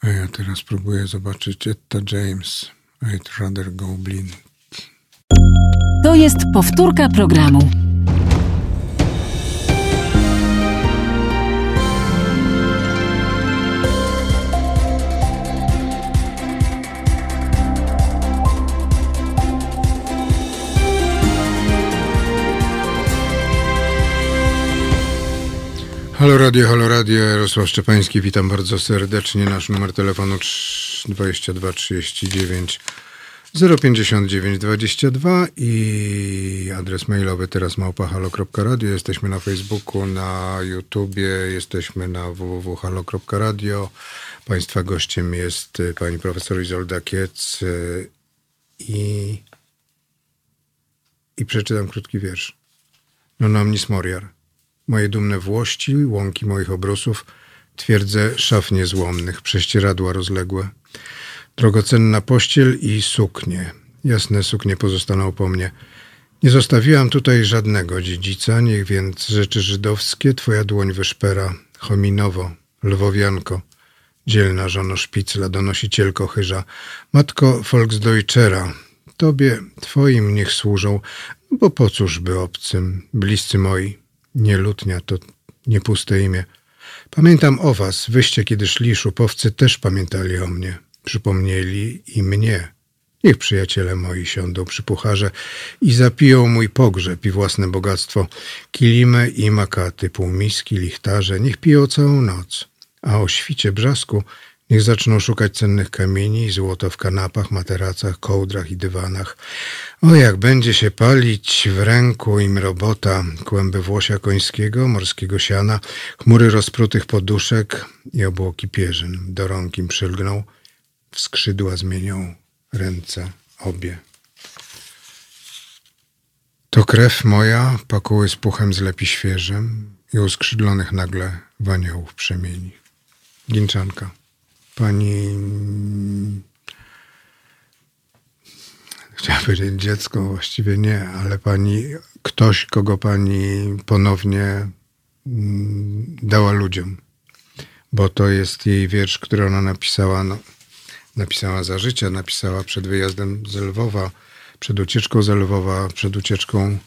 Speaker 1: a ja teraz próbuję zobaczyć Etta James. I'd rather go blind.
Speaker 2: To jest powtórka programu.
Speaker 1: Halo Radio, halo Radio, Jarosław Szczepański, witam bardzo serdecznie. Nasz numer telefonu 22 39 059 22 i adres mailowy teraz małpahalo.radio. Jesteśmy na Facebooku, na YouTubie, jesteśmy na www.halo.radio. Państwa gościem jest y, pani profesor Izolda Kiec y, i, i przeczytam krótki wiersz. Non omnis moriar. Moje dumne włości, łąki moich obrusów, twierdzę szaf niezłomnych, prześcieradła rozległe, drogocenna pościel i suknie. Jasne suknie pozostaną po mnie. Nie zostawiłam tutaj żadnego dziedzica, niech więc rzeczy żydowskie twoja dłoń wyszpera, chominowo, lwowianko, dzielna żono szpicla, donosicielko chyża, matko Volksdeutschera, tobie, twoim niech służą, bo po cóż by obcym, bliscy moi, nie lutnia, to nie puste imię. Pamiętam o was, wyście kiedy szli, szupowcy też pamiętali o mnie. Przypomnieli i mnie. Niech przyjaciele moi siądą przy pucharze i zapiją mój pogrzeb i własne bogactwo. Kilimy i makaty, półmiski, lichtarze, niech piją całą noc. A o świcie brzasku Niech zaczną szukać cennych kamieni i złota w kanapach, materacach, kołdrach i dywanach. O, jak będzie się palić w ręku im robota, kłęby włosia końskiego, morskiego siana, chmury rozprutych poduszek i obłoki pierzyn. Do rąk im przylgną, w skrzydła zmienią ręce obie. To krew moja pakuły z puchem zlepi świeżym i uskrzydlonych nagle w aniołów przemieni. Ginczanka pani chciałam powiedzieć dziecko, właściwie nie, ale pani, ktoś, kogo pani ponownie mm, dała ludziom. bo to jest jej wiersz, który ona napisała, no, napisała za życia, napisała przed wyjazdem z Lwowa, przed ucieczką z Lwowa, przed ucieczką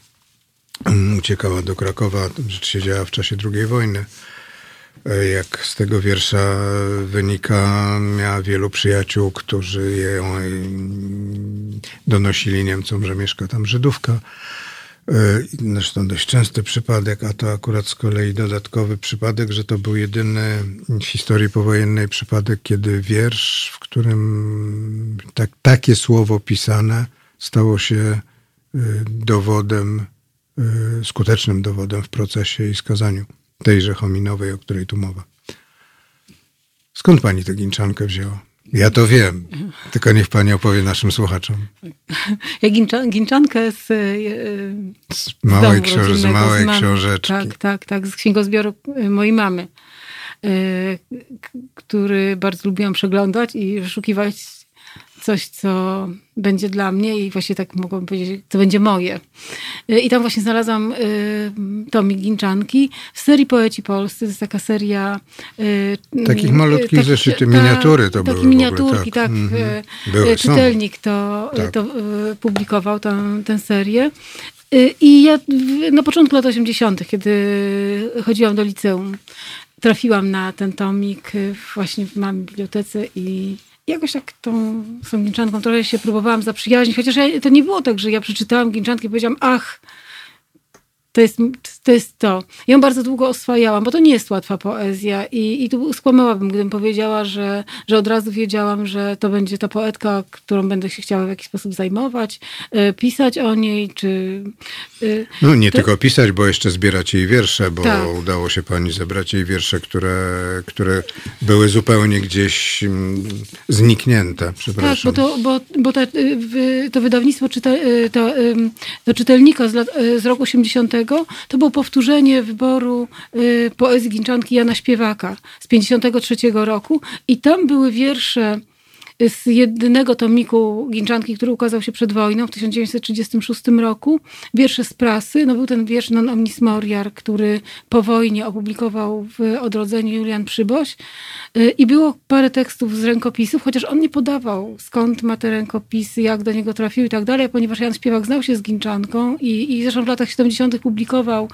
Speaker 1: mm, uciekała do Krakowa, rzecz się działa w czasie II wojny. Jak z tego wiersza wynika, miała wielu przyjaciół, którzy ją donosili Niemcom, że mieszka tam Żydówka. E, Zresztą dość częsty przypadek, a to akurat z kolei dodatkowy przypadek, że to był jedyny w historii powojennej przypadek, kiedy wiersz, w którym tak, takie słowo pisane stało się e, dowodem, e, skutecznym dowodem w procesie i skazaniu tejże hominowej, o której tu mowa. Skąd pani tę ginczankę wzięła? Ja to wiem, tylko niech pani opowie naszym słuchaczom.
Speaker 3: Ja gincza, ginczankę z, e,
Speaker 1: Z małej, książ- z małej
Speaker 3: z mamy.
Speaker 1: książeczki.
Speaker 3: Tak, tak, tak, z księgozbioru e, mojej mamy, e, który bardzo lubiłam przeglądać i wyszukiwać coś, co będzie dla mnie i właśnie tak mogłabym powiedzieć, co będzie moje. E, I tam właśnie znalazłam e, tomik Ginczanki z serii Poeci Polscy. To jest taka seria... e,
Speaker 1: Takich
Speaker 3: m,
Speaker 1: malutkich
Speaker 3: takich-
Speaker 1: zeszyty, miniatury to były w
Speaker 3: Takie miniaturki,
Speaker 1: tak.
Speaker 3: tak.
Speaker 1: Mhm.
Speaker 3: e,
Speaker 1: Były.
Speaker 3: Czytelnik to,
Speaker 1: Tak.
Speaker 3: to publikował tę, tę serię. I ja w- na początku lat 80., kiedy chodziłam do liceum, trafiłam na ten tomik właśnie w małej bibliotece i jakoś tak tą, tą Ginczanką trochę się próbowałam zaprzyjaźnić, chociaż ja, to nie było tak, że ja przeczytałam Ginczankę i powiedziałam, ach, to jest, to jest to. Ja ją bardzo długo oswajałam, bo to nie jest łatwa poezja i, i tu skłamałabym, gdybym powiedziała, że, że od razu wiedziałam, że to będzie ta poetka, którą będę się chciała w jakiś sposób zajmować, e, pisać o niej, czy... e,
Speaker 1: No nie
Speaker 3: To-
Speaker 1: tylko pisać, bo jeszcze zbierać jej wiersze, bo
Speaker 3: Tak.
Speaker 1: udało się pani zebrać jej wiersze, które, które były zupełnie gdzieś mm, zniknięte,
Speaker 3: Tak,
Speaker 1: przepraszam.
Speaker 3: bo to, bo, bo ta, y, to wydawnictwo czyta, y, to, do czytelnika z, lat, y, z roku 80 to było powtórzenie wyboru y, poezji Ginczanki Jana Śpiewaka z 53 roku. I tam były wiersze z jedynego tomiku Ginczanki, który ukazał się przed wojną w 1936 roku. Wiersze z prasy. No był ten wiersz Non Omnis Moriar, który po wojnie opublikował w Odrodzeniu Julian Przyboś. Y, I było parę tekstów z rękopisów, chociaż on nie podawał skąd ma te rękopisy, jak do niego trafiły i tak dalej, ponieważ Jan Śpiewak znał się z Ginczanką i, i zresztą w latach 70. publikował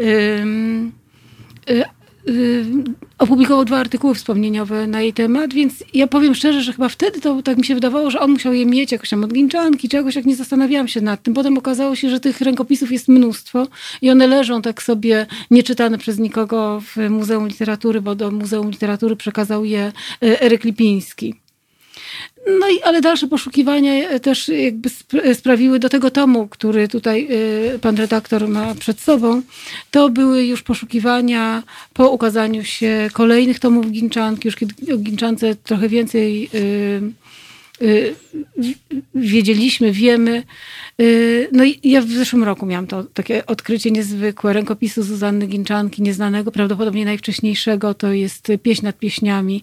Speaker 3: y, opublikował dwa artykuły wspomnieniowe na jej temat, więc ja powiem szczerze, że chyba wtedy to tak mi się wydawało, że on musiał je mieć jakoś tam od Ginczanki, czy jakoś jak nie zastanawiałam się nad tym. Potem okazało się, że tych rękopisów jest mnóstwo i one leżą tak sobie nieczytane przez nikogo w Muzeum Literatury, bo do Muzeum Literatury przekazał je y, Eryk Lipiński. No i, ale dalsze poszukiwania e, też jakby sp- sprawiły do tego tomu, który tutaj y, pan redaktor ma przed sobą, to były już poszukiwania po ukazaniu się kolejnych tomów Ginczanki, już kiedy o Ginczance trochę więcej wiedzieliśmy, wiemy. No i ja w zeszłym roku miałam to takie odkrycie niezwykłe, rękopisu Zuzanny Ginczanki, nieznanego, prawdopodobnie najwcześniejszego, to jest Pieśń nad pieśniami,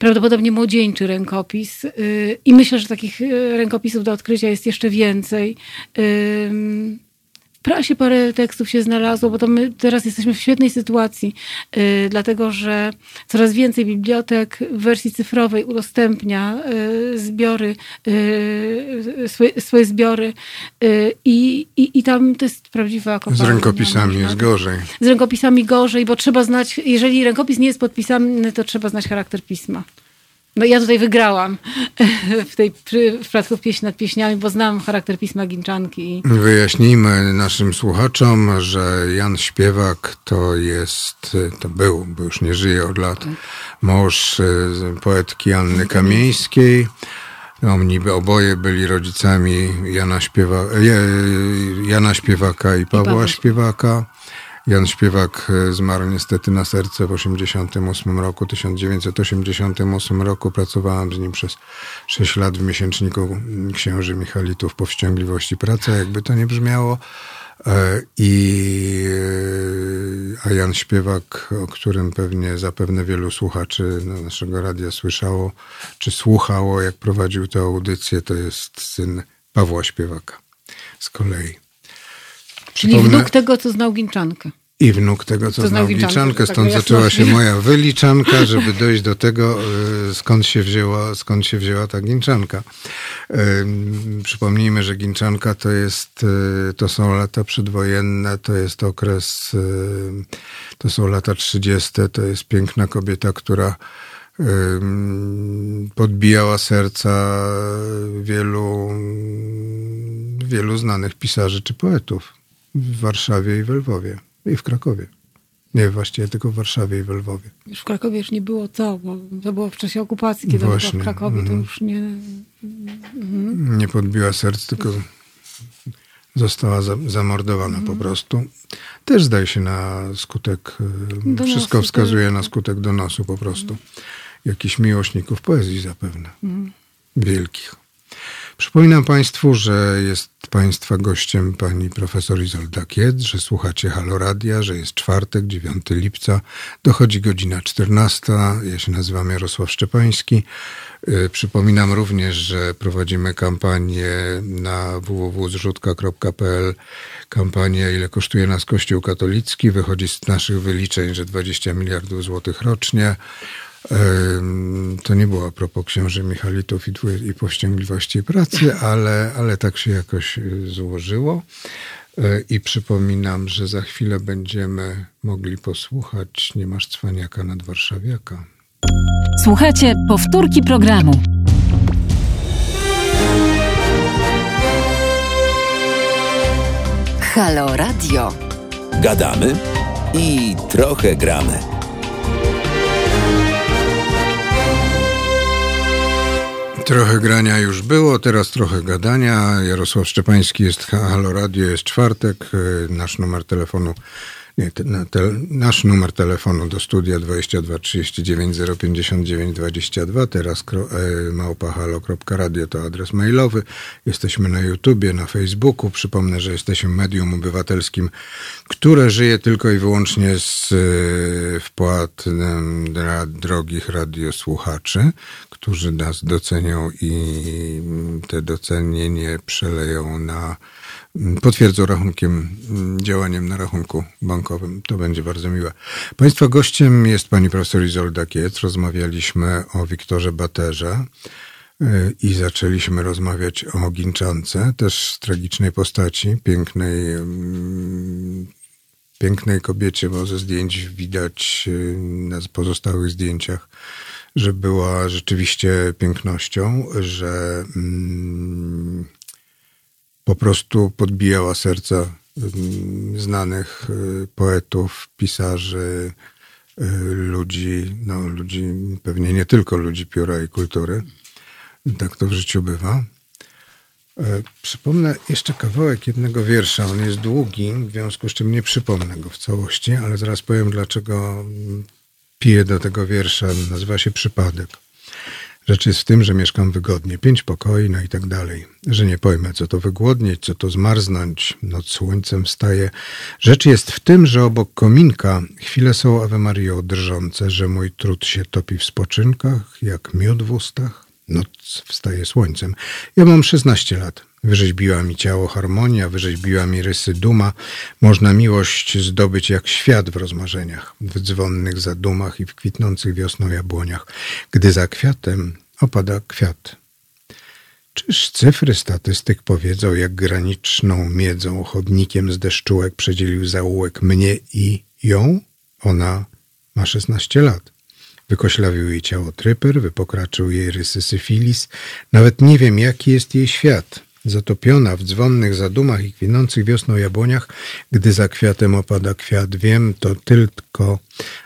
Speaker 3: prawdopodobnie młodzieńczy rękopis. y, I myślę, że takich y, rękopisów do odkrycia jest jeszcze więcej. Prasie parę tekstów się znalazło, bo to my teraz jesteśmy w świetnej sytuacji, y, dlatego że coraz więcej bibliotek w wersji cyfrowej udostępnia y, zbiory, y, swoje, swoje zbiory i, i, i tam to jest prawdziwa
Speaker 1: Z
Speaker 3: kopalnia.
Speaker 1: rękopisami
Speaker 3: można
Speaker 1: jest
Speaker 3: by-
Speaker 1: gorzej.
Speaker 3: z rękopisami gorzej, bo trzeba znać, jeżeli rękopis nie jest podpisany, to trzeba znać charakter pisma. No ja tutaj wygrałam w tej w przypadku pieśni nad pieśniami, bo znam charakter pisma Ginczanki. i-
Speaker 1: Wyjaśnijmy naszym słuchaczom, że Jan Śpiewak to jest, to był, bo już nie żyje od lat, mąż e, poetki Anny Kamieńskiej. Oni by oboje byli rodzicami Jana, Śpiewa, Je- Jana Śpiewaka i Pawła
Speaker 3: Pawła.
Speaker 1: Śpiewaka. Jan Śpiewak e, zmarł niestety na serce w 88 roku, 1988 roku. Pracowałam z nim przez 6 lat w miesięczniku księży Michalitów Powściągliwości Praca, jakby to nie brzmiało. E, I, e, a Jan Śpiewak, o którym pewnie zapewne wielu słuchaczy naszego radia słyszało, czy słuchało, jak prowadził tę audycję, to jest syn Pawła Śpiewaka z kolei.
Speaker 3: Czyli
Speaker 1: Przypomnę-
Speaker 3: wnuk tego, co znał Ginczankę.
Speaker 1: I wnuk tego, co
Speaker 3: To
Speaker 1: znał
Speaker 3: Gliczankę, tak
Speaker 1: stąd
Speaker 3: na
Speaker 1: zaczęła się moja wyliczanka, żeby dojść do tego, y, skąd się wzięła, skąd się wzięła ta Ginczanka. Przypomnijmy, że Ginczanka to jest, y, to są lata przedwojenne, to jest okres, y, to są lata 30., to jest piękna kobieta, która podbijała serca wielu, wielu znanych pisarzy czy poetów w Warszawie i w Lwowie i w Krakowie. Nie, właściwie tylko w Warszawie i w Lwowie.
Speaker 3: Już w Krakowie już nie było co, bo to było w czasie okupacji, kiedy
Speaker 1: Właśnie,
Speaker 3: w Krakowie, to
Speaker 1: mhm.
Speaker 3: już nie...
Speaker 1: Nie podbiła serc, tylko została za, zamordowana
Speaker 3: Mhm.
Speaker 1: po prostu. Też zdaje się na skutek, y,
Speaker 3: Donosu,
Speaker 1: wszystko wskazuje
Speaker 3: tak.
Speaker 1: na skutek donosu po prostu. Jakichś miłośników poezji zapewne. Wielkich. Przypominam Państwu, że jest Państwa gościem pani profesor Izolda Kiec, że słuchacie Halo Radia, że jest czwartek, 9 lipca, dochodzi godzina 14. Ja się nazywam Jarosław Szczepański. Y, Przypominam również, że prowadzimy kampanię na www.zrzutka.pl kampanię Ile kosztuje nas Kościół katolicki. Wychodzi z naszych wyliczeń, że 20 miliardów złotych rocznie. To nie było a propos księży Michalitów i, i powściągliwości pracy, ale, ale tak się jakoś y, złożyło. Y, I przypominam, że za chwilę będziemy mogli posłuchać Nie masz cwaniaka nad warszawiaka.
Speaker 2: Słuchajcie powtórki programu.
Speaker 5: Halo Radio.
Speaker 4: Gadamy i trochę gramy.
Speaker 1: Trochę grania już było, teraz trochę gadania. Jarosław Szczepański jest Halo Radio, jest czwartek. Nasz numer telefonu, nie, te, na, te, nasz numer telefonu do studia 22 39 059 22. Teraz kro, e, małpahalo.radio to adres mailowy. Jesteśmy na YouTubie, na Facebooku. Przypomnę, że jesteśmy medium obywatelskim, które żyje tylko i wyłącznie z e, wpłat em, dla drogich radiosłuchaczy, którzy nas docenią i te docenienie przeleją na potwierdzą rachunkiem, działaniem na rachunku bankowym. To będzie bardzo miłe. Państwa gościem jest pani profesor Izolda Kiec. Rozmawialiśmy o Wiktorze Baterze y, i zaczęliśmy rozmawiać o Ginczance, też tragicznej postaci, pięknej, mm, pięknej kobiecie, bo ze zdjęć widać y, na pozostałych zdjęciach, że była rzeczywiście pięknością, że mm, po prostu podbijała serca mm, znanych y, poetów, pisarzy, y, ludzi, no ludzi, pewnie nie tylko ludzi pióra i kultury. Tak to w życiu bywa. E, Przypomnę jeszcze kawałek jednego wiersza. On jest długi, w związku z czym nie przypomnę go w całości, ale zaraz powiem, dlaczego mm, piję do tego wiersza. Nazywa się Przypadek. Rzecz jest w tym, że mieszkam wygodnie, pięć pokoi, no i tak dalej. Że nie pojmę, co to wygłodnieć, co to zmarznąć, noc słońcem wstaje. Rzecz jest w tym, że obok kominka chwile są Ave Mario drżące, że mój trud się topi w spoczynkach, jak miód w ustach. Noc wstaje słońcem. Ja mam 16 lat. Wyrzeźbiła mi ciało harmonia, wyrzeźbiła mi rysy duma. Można miłość zdobyć jak świat w rozmarzeniach, w dzwonnych zadumach i w kwitnących wiosną jabłoniach, gdy za kwiatem opada kwiat. Czyż cyfry statystyk powiedzą, jak graniczną miedzą chodnikiem z deszczułek przedzielił zaułek mnie i ją? Ona ma 16 lat. Wykoślawił jej ciało tryper, wypokraczył jej rysy syfilis. Nawet nie wiem, jaki jest jej świat. Zatopiona w dzwonnych zadumach i kwitnących wiosną jabłoniach, gdy za kwiatem opada kwiat, wiem to tylko,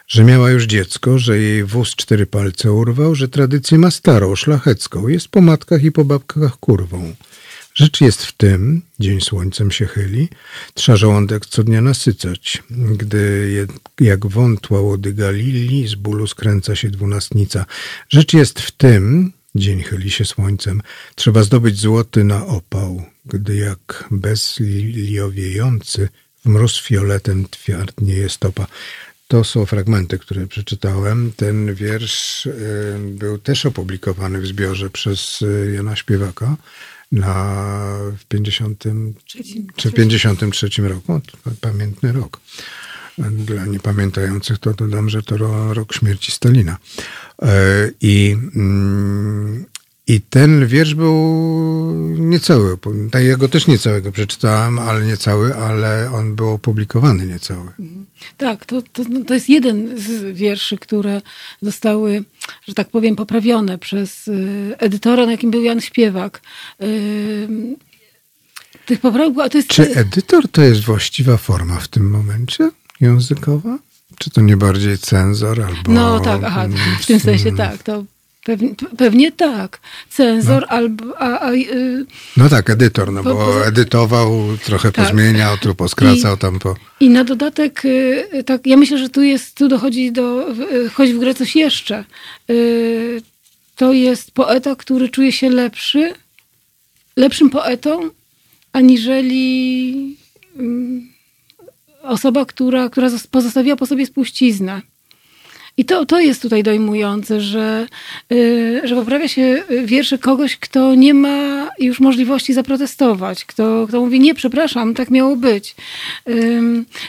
Speaker 1: że miała już dziecko, że jej wóz cztery palce urwał, że tradycję ma starą, szlachecką, jest po matkach i po babkach kurwą. Rzecz jest w tym, dzień słońcem się chyli, trza żołądek co dnia nasycać. Gdy je, jak wątła łody Galilii, z bólu skręca się dwunastnica. Rzecz jest w tym, dzień chyli się słońcem, trzeba zdobyć złoty na opał. Gdy jak bezliowiejący w mróz fioletem twardnieje stopa. To są fragmenty, które przeczytałem. Ten wiersz y, był też opublikowany w zbiorze przez y, Jana Śpiewaka na w 50
Speaker 3: Trzecim.
Speaker 1: czy w 53 roku, pamiętny rok. Dla niepamiętających to dodam, że to ro- rok śmierci Stalina. E, I, mm, I ten wiersz był niecały. Tak, Ja go też niecałego przeczytałem, ale niecały, ale on był opublikowany niecały.
Speaker 3: Tak, to, to, no, to jest jeden z wierszy, które zostały, że tak powiem, poprawione przez y, edytora, na jakim był Jan Śpiewak. Y, tych poprawek, to jest...
Speaker 1: Czy edytor to jest właściwa forma w tym momencie językowa? Czy to nie bardziej cenzor albo...
Speaker 3: No tak, aha, w tym sensie tak, to pewnie, pewnie tak. Cenzor albo... A, a, y,
Speaker 1: No tak, edytor, no bo
Speaker 3: poza-
Speaker 1: edytował, trochę
Speaker 3: Tak.
Speaker 1: pozmieniał, tu poskracał,
Speaker 3: I-
Speaker 1: tam po...
Speaker 3: I na dodatek, y, tak, ja myślę, że tu jest, tu dochodzi do, y, choć w grę coś jeszcze. Y, To jest poeta, który czuje się lepszy, lepszym poetą, aniżeli mm, osoba, która, która zos- pozostawiła po sobie spuściznę. I to, to jest tutaj dojmujące, że, y, że poprawia się wiersze kogoś, kto nie ma już możliwości zaprotestować, kto, kto mówi, nie, przepraszam, tak miało być.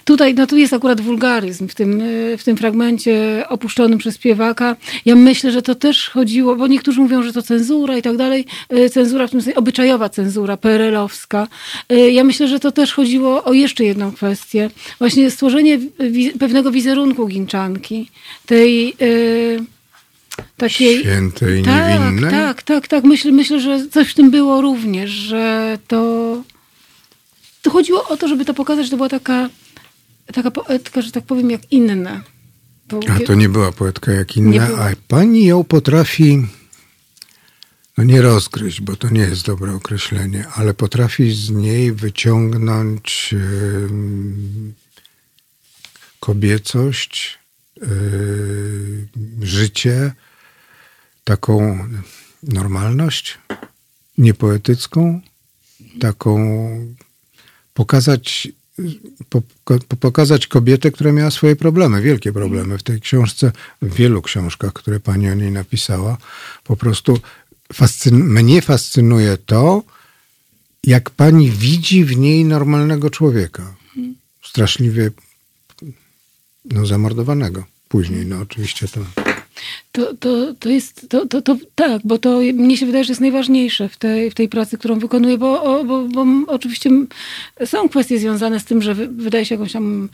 Speaker 3: Tutaj, no tu jest akurat wulgaryzm w tym, y, w tym fragmencie opuszczonym przez śpiewaka. Ja myślę, że to też chodziło, bo niektórzy mówią, że to cenzura i tak dalej. Y, Cenzura w tym sensie, obyczajowa cenzura, PRL-owska. Y, Ja myślę, że to też chodziło o jeszcze jedną kwestię. Właśnie stworzenie wi- pewnego wizerunku Ginczanki. Tej y, takiej...
Speaker 1: Świętej,
Speaker 3: tak,
Speaker 1: niewinnej?
Speaker 3: tak, tak, tak. Myślę, myślę, że coś w tym było również, że to... To chodziło o to, żeby to pokazać, że to była taka, taka poetka, że tak powiem, jak inne. Bo
Speaker 1: A to nie była poetka jak
Speaker 3: była.
Speaker 1: a pani ją potrafi, no nie rozgryźć, bo to nie jest dobre określenie, ale potrafi z niej wyciągnąć em, kobiecość, życie, taką normalność niepoetycką, taką pokazać, po, po, pokazać kobietę, która miała swoje problemy, wielkie problemy. W tej książce, w wielu książkach, które pani o niej napisała, po prostu fascyn, mnie fascynuje to, jak pani widzi w niej normalnego człowieka. Straszliwie no, zamordowanego. Później, no oczywiście to.
Speaker 3: To, to, to jest, to, to, to, tak, bo to mnie się wydaje, że jest najważniejsze w tej, w tej pracy, którą wykonuję, bo, bo, bo oczywiście są kwestie związane z tym, że wy, wydaje się jakąś tam,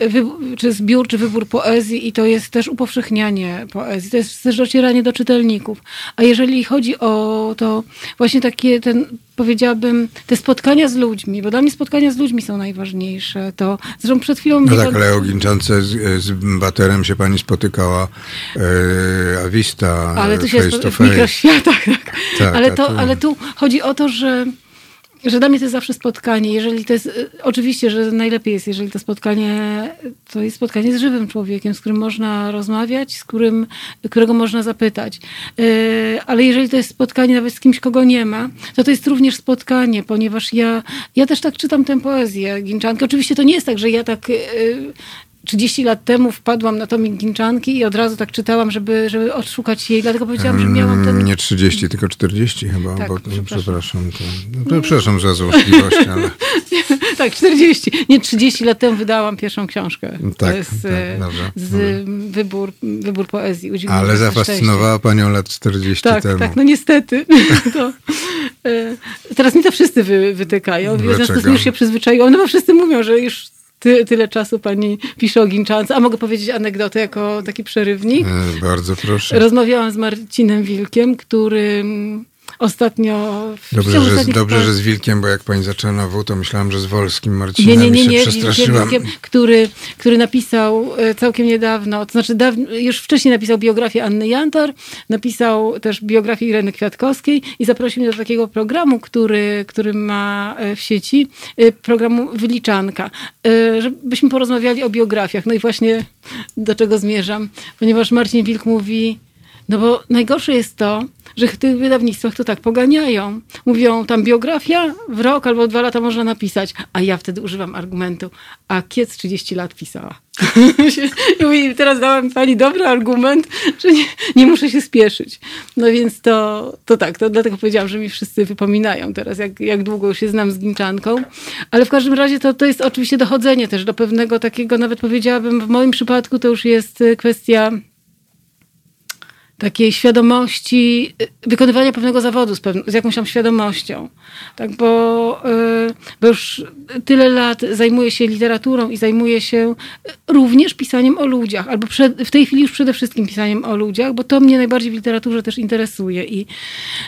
Speaker 3: y, wy, czy zbiór, czy wybór poezji i to jest też upowszechnianie poezji, to jest też docieranie do czytelników. A jeżeli chodzi o to właśnie takie, ten, powiedziałabym, te spotkania z ludźmi, bo dla mnie spotkania z ludźmi są najważniejsze, to zresztą przed chwilą...
Speaker 1: No tak,
Speaker 3: pan-
Speaker 1: ale o Ginczance z, z Baterem się pani spotykała e, Avista
Speaker 3: Ale tu się
Speaker 1: face to
Speaker 3: w
Speaker 1: face.
Speaker 3: mikroświatach, tak.
Speaker 1: Tak,
Speaker 3: ale,
Speaker 1: a
Speaker 3: to,
Speaker 1: tu-
Speaker 3: ale tu chodzi o to, że, że dla mnie to jest zawsze spotkanie. Jeżeli to jest, y, oczywiście, że najlepiej jest, jeżeli to spotkanie to jest spotkanie z żywym człowiekiem, z którym można rozmawiać, z którym, którego można zapytać. Yy, Ale jeżeli to jest spotkanie nawet z kimś, kogo nie ma, to to jest również spotkanie, ponieważ ja, ja też tak czytam tę poezję Ginczanki. Oczywiście to nie jest tak, że ja tak... yy, 30 lat temu wpadłam na tomik Ginczanki i od razu tak czytałam, żeby, żeby odszukać jej, dlatego powiedziałam, że miałam ten...
Speaker 1: Mm, Nie 30, tylko 40 chyba,
Speaker 3: Tak,
Speaker 1: bo
Speaker 3: przepraszam.
Speaker 1: przepraszam. to, no, przepraszam za złośliwość, ale
Speaker 3: Tak, 40. Nie, 30 lat temu wydałam pierwszą książkę.
Speaker 1: Tak,
Speaker 3: jest
Speaker 1: tak,
Speaker 3: e,
Speaker 1: dobrze.
Speaker 3: z wybór, wybór poezji. Udźwignął
Speaker 1: ale zafascynowała panią lat 40
Speaker 3: szczęście. Tak,
Speaker 1: temu.
Speaker 3: tak, no niestety. to, e, teraz mi to wszyscy wy, wytykają. W związku z
Speaker 1: Dlaczego?
Speaker 3: tym już się przyzwyczaiłam, no bo wszyscy mówią, że już ty, tyle czasu pani pisze o Ginczance. A mogę powiedzieć anegdotę jako taki przerywnik?
Speaker 1: E, Bardzo proszę.
Speaker 3: Rozmawiałam z Marcinem Wilkiem, który mm, ostatnio...
Speaker 1: Dobrze, że,
Speaker 3: ostatnich
Speaker 1: dobrze, że z Wilkiem, bo jak pani zaczęła na W, to myślałam, że z Wolskim Marcinem
Speaker 3: Nie, nie, nie,
Speaker 1: i się
Speaker 3: nie,
Speaker 1: przestraszyłam.
Speaker 3: Wilkiem, który, który napisał e, całkiem niedawno, to znaczy już wcześniej napisał biografię Anny Jantar, napisał też biografię Ireny Kwiatkowskiej i zaprosił mnie do takiego programu, który, który ma e, w sieci, e, programu Wyliczanka, żebyśmy porozmawiali o biografiach. No i właśnie do czego zmierzam, ponieważ Marcin Wilk mówi, No bo najgorsze jest to, że w tych wydawnictwach to tak poganiają. Mówią, tam biografia w rok albo dwa lata można napisać, a ja wtedy używam argumentu, a Kiec 30 lat pisała. I teraz dała mi pani dobry argument, że nie, nie, muszę się spieszyć. No więc to, to tak, to dlatego powiedziałam, że mi wszyscy wypominają teraz, jak, jak długo się znam z Ginczanką. Ale w każdym razie to, to jest oczywiście dochodzenie też do pewnego takiego, nawet powiedziałabym, w moim przypadku to już jest kwestia takiej świadomości, y, wykonywania pewnego zawodu z, z jakąś tam świadomością. Tak, bo, y, bo już tyle lat zajmuję się literaturą i zajmuję się również pisaniem o ludziach, albo przed, w tej chwili już przede wszystkim pisaniem o ludziach, bo to mnie najbardziej w literaturze też interesuje. I,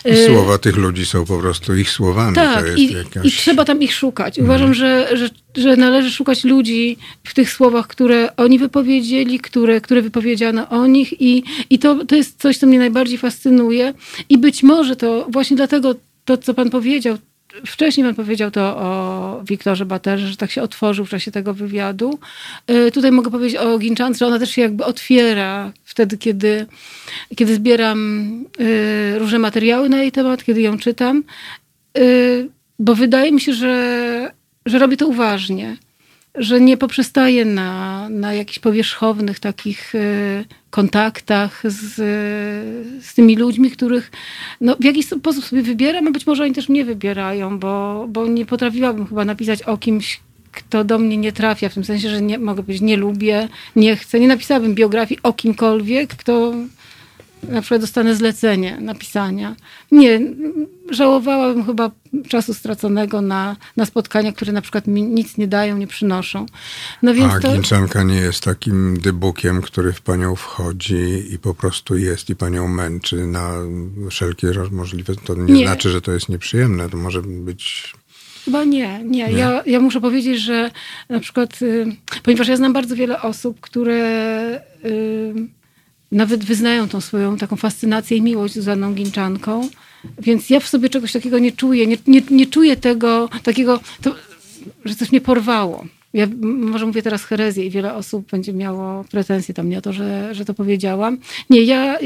Speaker 1: I y, słowa tych ludzi są po prostu ich słowami.
Speaker 3: Tak, i, jakaś... i, trzeba tam ich szukać. Uważam, mhm. że, że, że należy szukać ludzi w tych słowach, które oni wypowiedzieli, które, które wypowiedziano o nich i, i to, to jest coś, co mnie najbardziej fascynuje. I być może to właśnie dlatego to, co pan powiedział, wcześniej pan powiedział to o Wiktorze Baterze, że tak się otworzył w czasie tego wywiadu. E, tutaj mogę powiedzieć o Ginczance, że ona też się jakby otwiera wtedy, kiedy, kiedy zbieram e, różne materiały na jej temat, kiedy ją czytam, e, bo wydaje mi się, że, że robię to uważnie że nie poprzestaje na, na jakichś powierzchownych takich e, kontaktach z, z tymi ludźmi, których no, w jakiś sposób sobie wybieram, a być może oni też mnie wybierają, bo, bo nie potrafiłabym chyba napisać o kimś, kto do mnie nie trafia, w tym sensie, że nie, mogę powiedzieć, nie lubię, nie chcę. Nie napisałabym biografii o kimkolwiek, kto na przykład dostanę zlecenie napisania. Nie, żałowałabym chyba czasu straconego na, na spotkania, które na przykład mi nic nie dają, nie przynoszą.
Speaker 1: No więc A to... Ginczanka nie jest takim dybukiem, który w panią wchodzi i po prostu jest i panią męczy na wszelkie możliwe... To nie, nie. znaczy, że to jest nieprzyjemne. To może być...
Speaker 3: Chyba nie, nie. nie. Ja, ja muszę powiedzieć, że na przykład, y, ponieważ ja znam bardzo wiele osób, które... Nawet wyznają tą swoją taką fascynację i miłość Zuzanną Ginczanką. Więc ja w sobie czegoś takiego nie czuję. Nie, nie, nie czuję tego takiego, to, że coś mnie porwało. Ja może mówię teraz herezję i wiele osób będzie miało pretensje tam mnie o to, że, że to powiedziałam. Nie, ja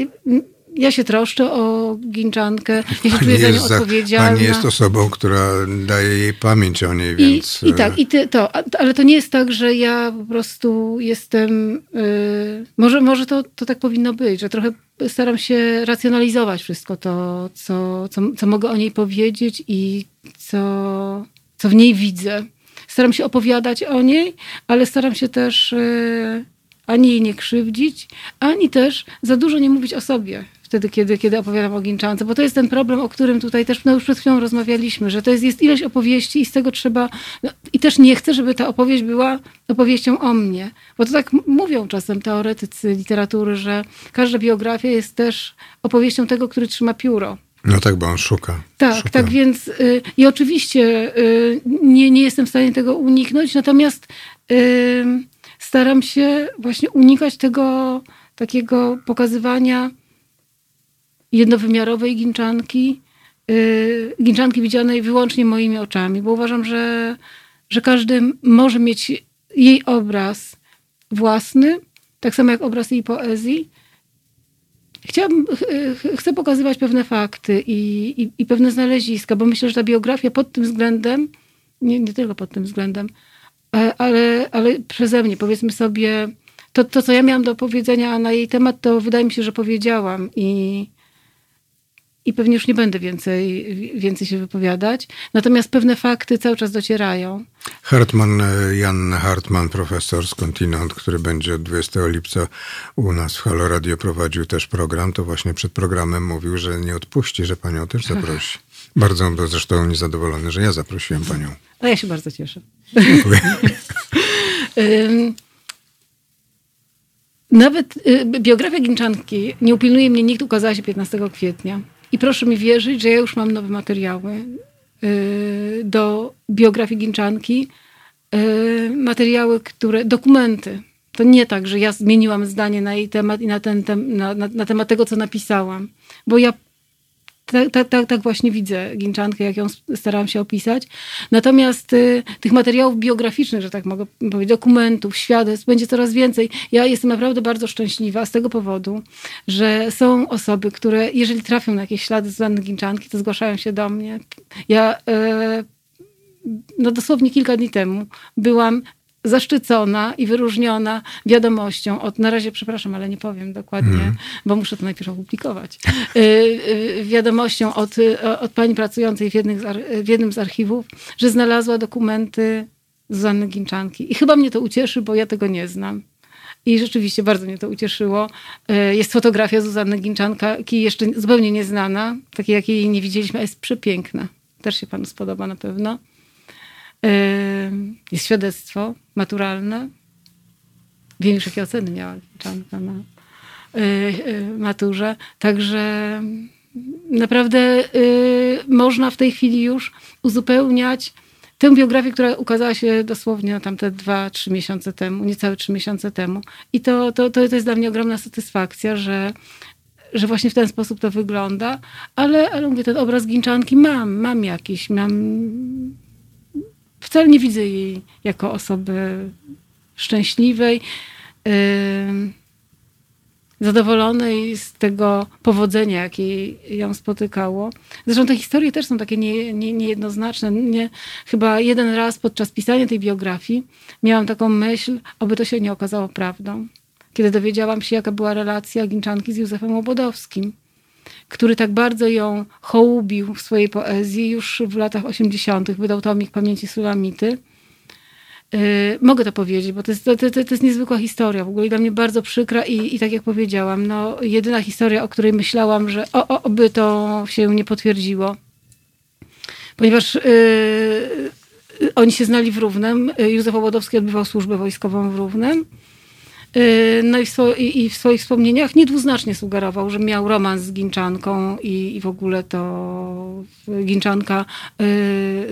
Speaker 3: ja się troszczę o Ginczankę, ja się
Speaker 1: pani
Speaker 3: czuję za nią odpowiedzialna.
Speaker 1: Pani jest osobą, która daje jej pamięć o niej, więc...
Speaker 3: I, i tak, i ty, to, ale to nie jest tak, że ja po prostu jestem... Yy, może może to, to tak powinno być, że trochę staram się racjonalizować wszystko to, co, co, co mogę o niej powiedzieć i co, co w niej widzę. Staram się opowiadać o niej, ale staram się też... Yy, ani jej nie krzywdzić, ani też za dużo nie mówić o sobie wtedy, kiedy, kiedy opowiadam o Ginczance, bo to jest ten problem, o którym tutaj też no już przed chwilą rozmawialiśmy, że to jest, jest ileś opowieści i z tego trzeba... No, I też nie chcę, żeby ta opowieść była opowieścią o mnie, bo to tak mówią czasem teoretycy literatury, że każda biografia jest też opowieścią tego, który trzyma pióro.
Speaker 1: No tak, bo on szuka.
Speaker 3: Tak,
Speaker 1: szuka.
Speaker 3: tak, więc y, i oczywiście y, nie, nie jestem w stanie tego uniknąć, natomiast y, staram się właśnie unikać tego takiego pokazywania jednowymiarowej ginczanki, yy, ginczanki widzianej wyłącznie moimi oczami, bo uważam, że, że każdy może mieć jej obraz własny, tak samo jak obraz jej poezji. Chciałabym, chcę pokazywać pewne fakty i, i, i, pewne znaleziska, bo myślę, że ta biografia pod tym względem, nie, nie tylko pod tym względem, e, ale, ale przeze mnie, powiedzmy sobie, to, to, co ja miałam do powiedzenia na jej temat, to wydaje mi się, że powiedziałam i, i pewnie już nie będę więcej, więcej się wypowiadać. Natomiast pewne fakty cały czas docierają.
Speaker 1: Hartman, Jan Hartman, profesor z Kontinent, który będzie od 20 lipca u nas w Halo Radio prowadził też program, to właśnie przed programem mówił, że nie odpuści, że panią też zaprosi. Bardzo był zresztą niezadowolony, że ja zaprosiłem panią.
Speaker 3: A ja się bardzo cieszę.
Speaker 1: Dziękuję.
Speaker 3: Nawet y, biografia Ginczanki nie upilnuje mnie, nikt ukazała się 15 kwietnia. I proszę mi wierzyć, że ja już mam nowe materiały y, do biografii Ginczanki. Y, materiały, które, dokumenty. To nie tak, że ja zmieniłam zdanie na jej temat i na, ten, na, na, na temat tego, co napisałam. Bo ja tak, tak, tak, tak właśnie widzę Ginczankę, jak ją starałam się opisać. Natomiast y, tych materiałów biograficznych, że tak mogę powiedzieć, dokumentów, świadectw będzie coraz więcej. Ja jestem naprawdę bardzo szczęśliwa z tego powodu, że są osoby, które jeżeli trafią na jakieś ślady Zuzanny Ginczanki, to zgłaszają się do mnie. Ja y, no dosłownie kilka dni temu byłam zaszczycona i wyróżniona wiadomością od, na razie przepraszam, ale nie powiem dokładnie,
Speaker 1: Mhm.
Speaker 3: bo muszę to najpierw opublikować, y, y, wiadomością od, y, od pani pracującej w, z, w jednym z archiwów, że znalazła dokumenty Zuzanny Ginczanki. I chyba mnie to ucieszy, bo ja tego nie znam. I rzeczywiście bardzo mnie to ucieszyło. Jest fotografia Zuzanny Ginczanki, jeszcze zupełnie nieznana, takiej jakiej jej nie widzieliśmy, a jest przepiękna. Też się panu spodoba na pewno. Jest świadectwo maturalne. Wiem jakie oceny miała Ginczanka na y, y, maturze. Także naprawdę y, można w tej chwili już uzupełniać tę biografię, która ukazała się dosłownie no, tam te dwa, trzy miesiące temu, niecałe trzy miesiące temu. I to, to, to, to jest dla mnie ogromna satysfakcja, że, że właśnie w ten sposób to wygląda. Ale, ale mówię, ten obraz Ginczanki mam, mam jakiś, mam wcale nie widzę jej jako osoby szczęśliwej, zadowolonej z tego powodzenia, jakie ją spotykało. Zresztą te historie też są takie nie, nie, niejednoznaczne. Nie, chyba jeden raz podczas pisania tej biografii miałam taką myśl, oby to się nie okazało prawdą. Kiedy dowiedziałam się, jaka była relacja Ginczanki z Józefem Łobodowskim który tak bardzo ją hołubił w swojej poezji już w latach 80. Wydał tomik Pamięci Sulamity. Yy, mogę to powiedzieć, bo to jest, to, to, to jest niezwykła historia, w ogóle dla mnie bardzo przykra i, i tak jak powiedziałam, no, jedyna historia, o której myślałam, że o, o, oby to się nie potwierdziło. Ponieważ yy, oni się znali w Równem, yy, Józef Łodowski odbywał służbę wojskową w Równem, No i w, swo- i w swoich wspomnieniach niedwuznacznie sugerował, że miał romans z Ginczanką i, i w ogóle to Ginczanka yy,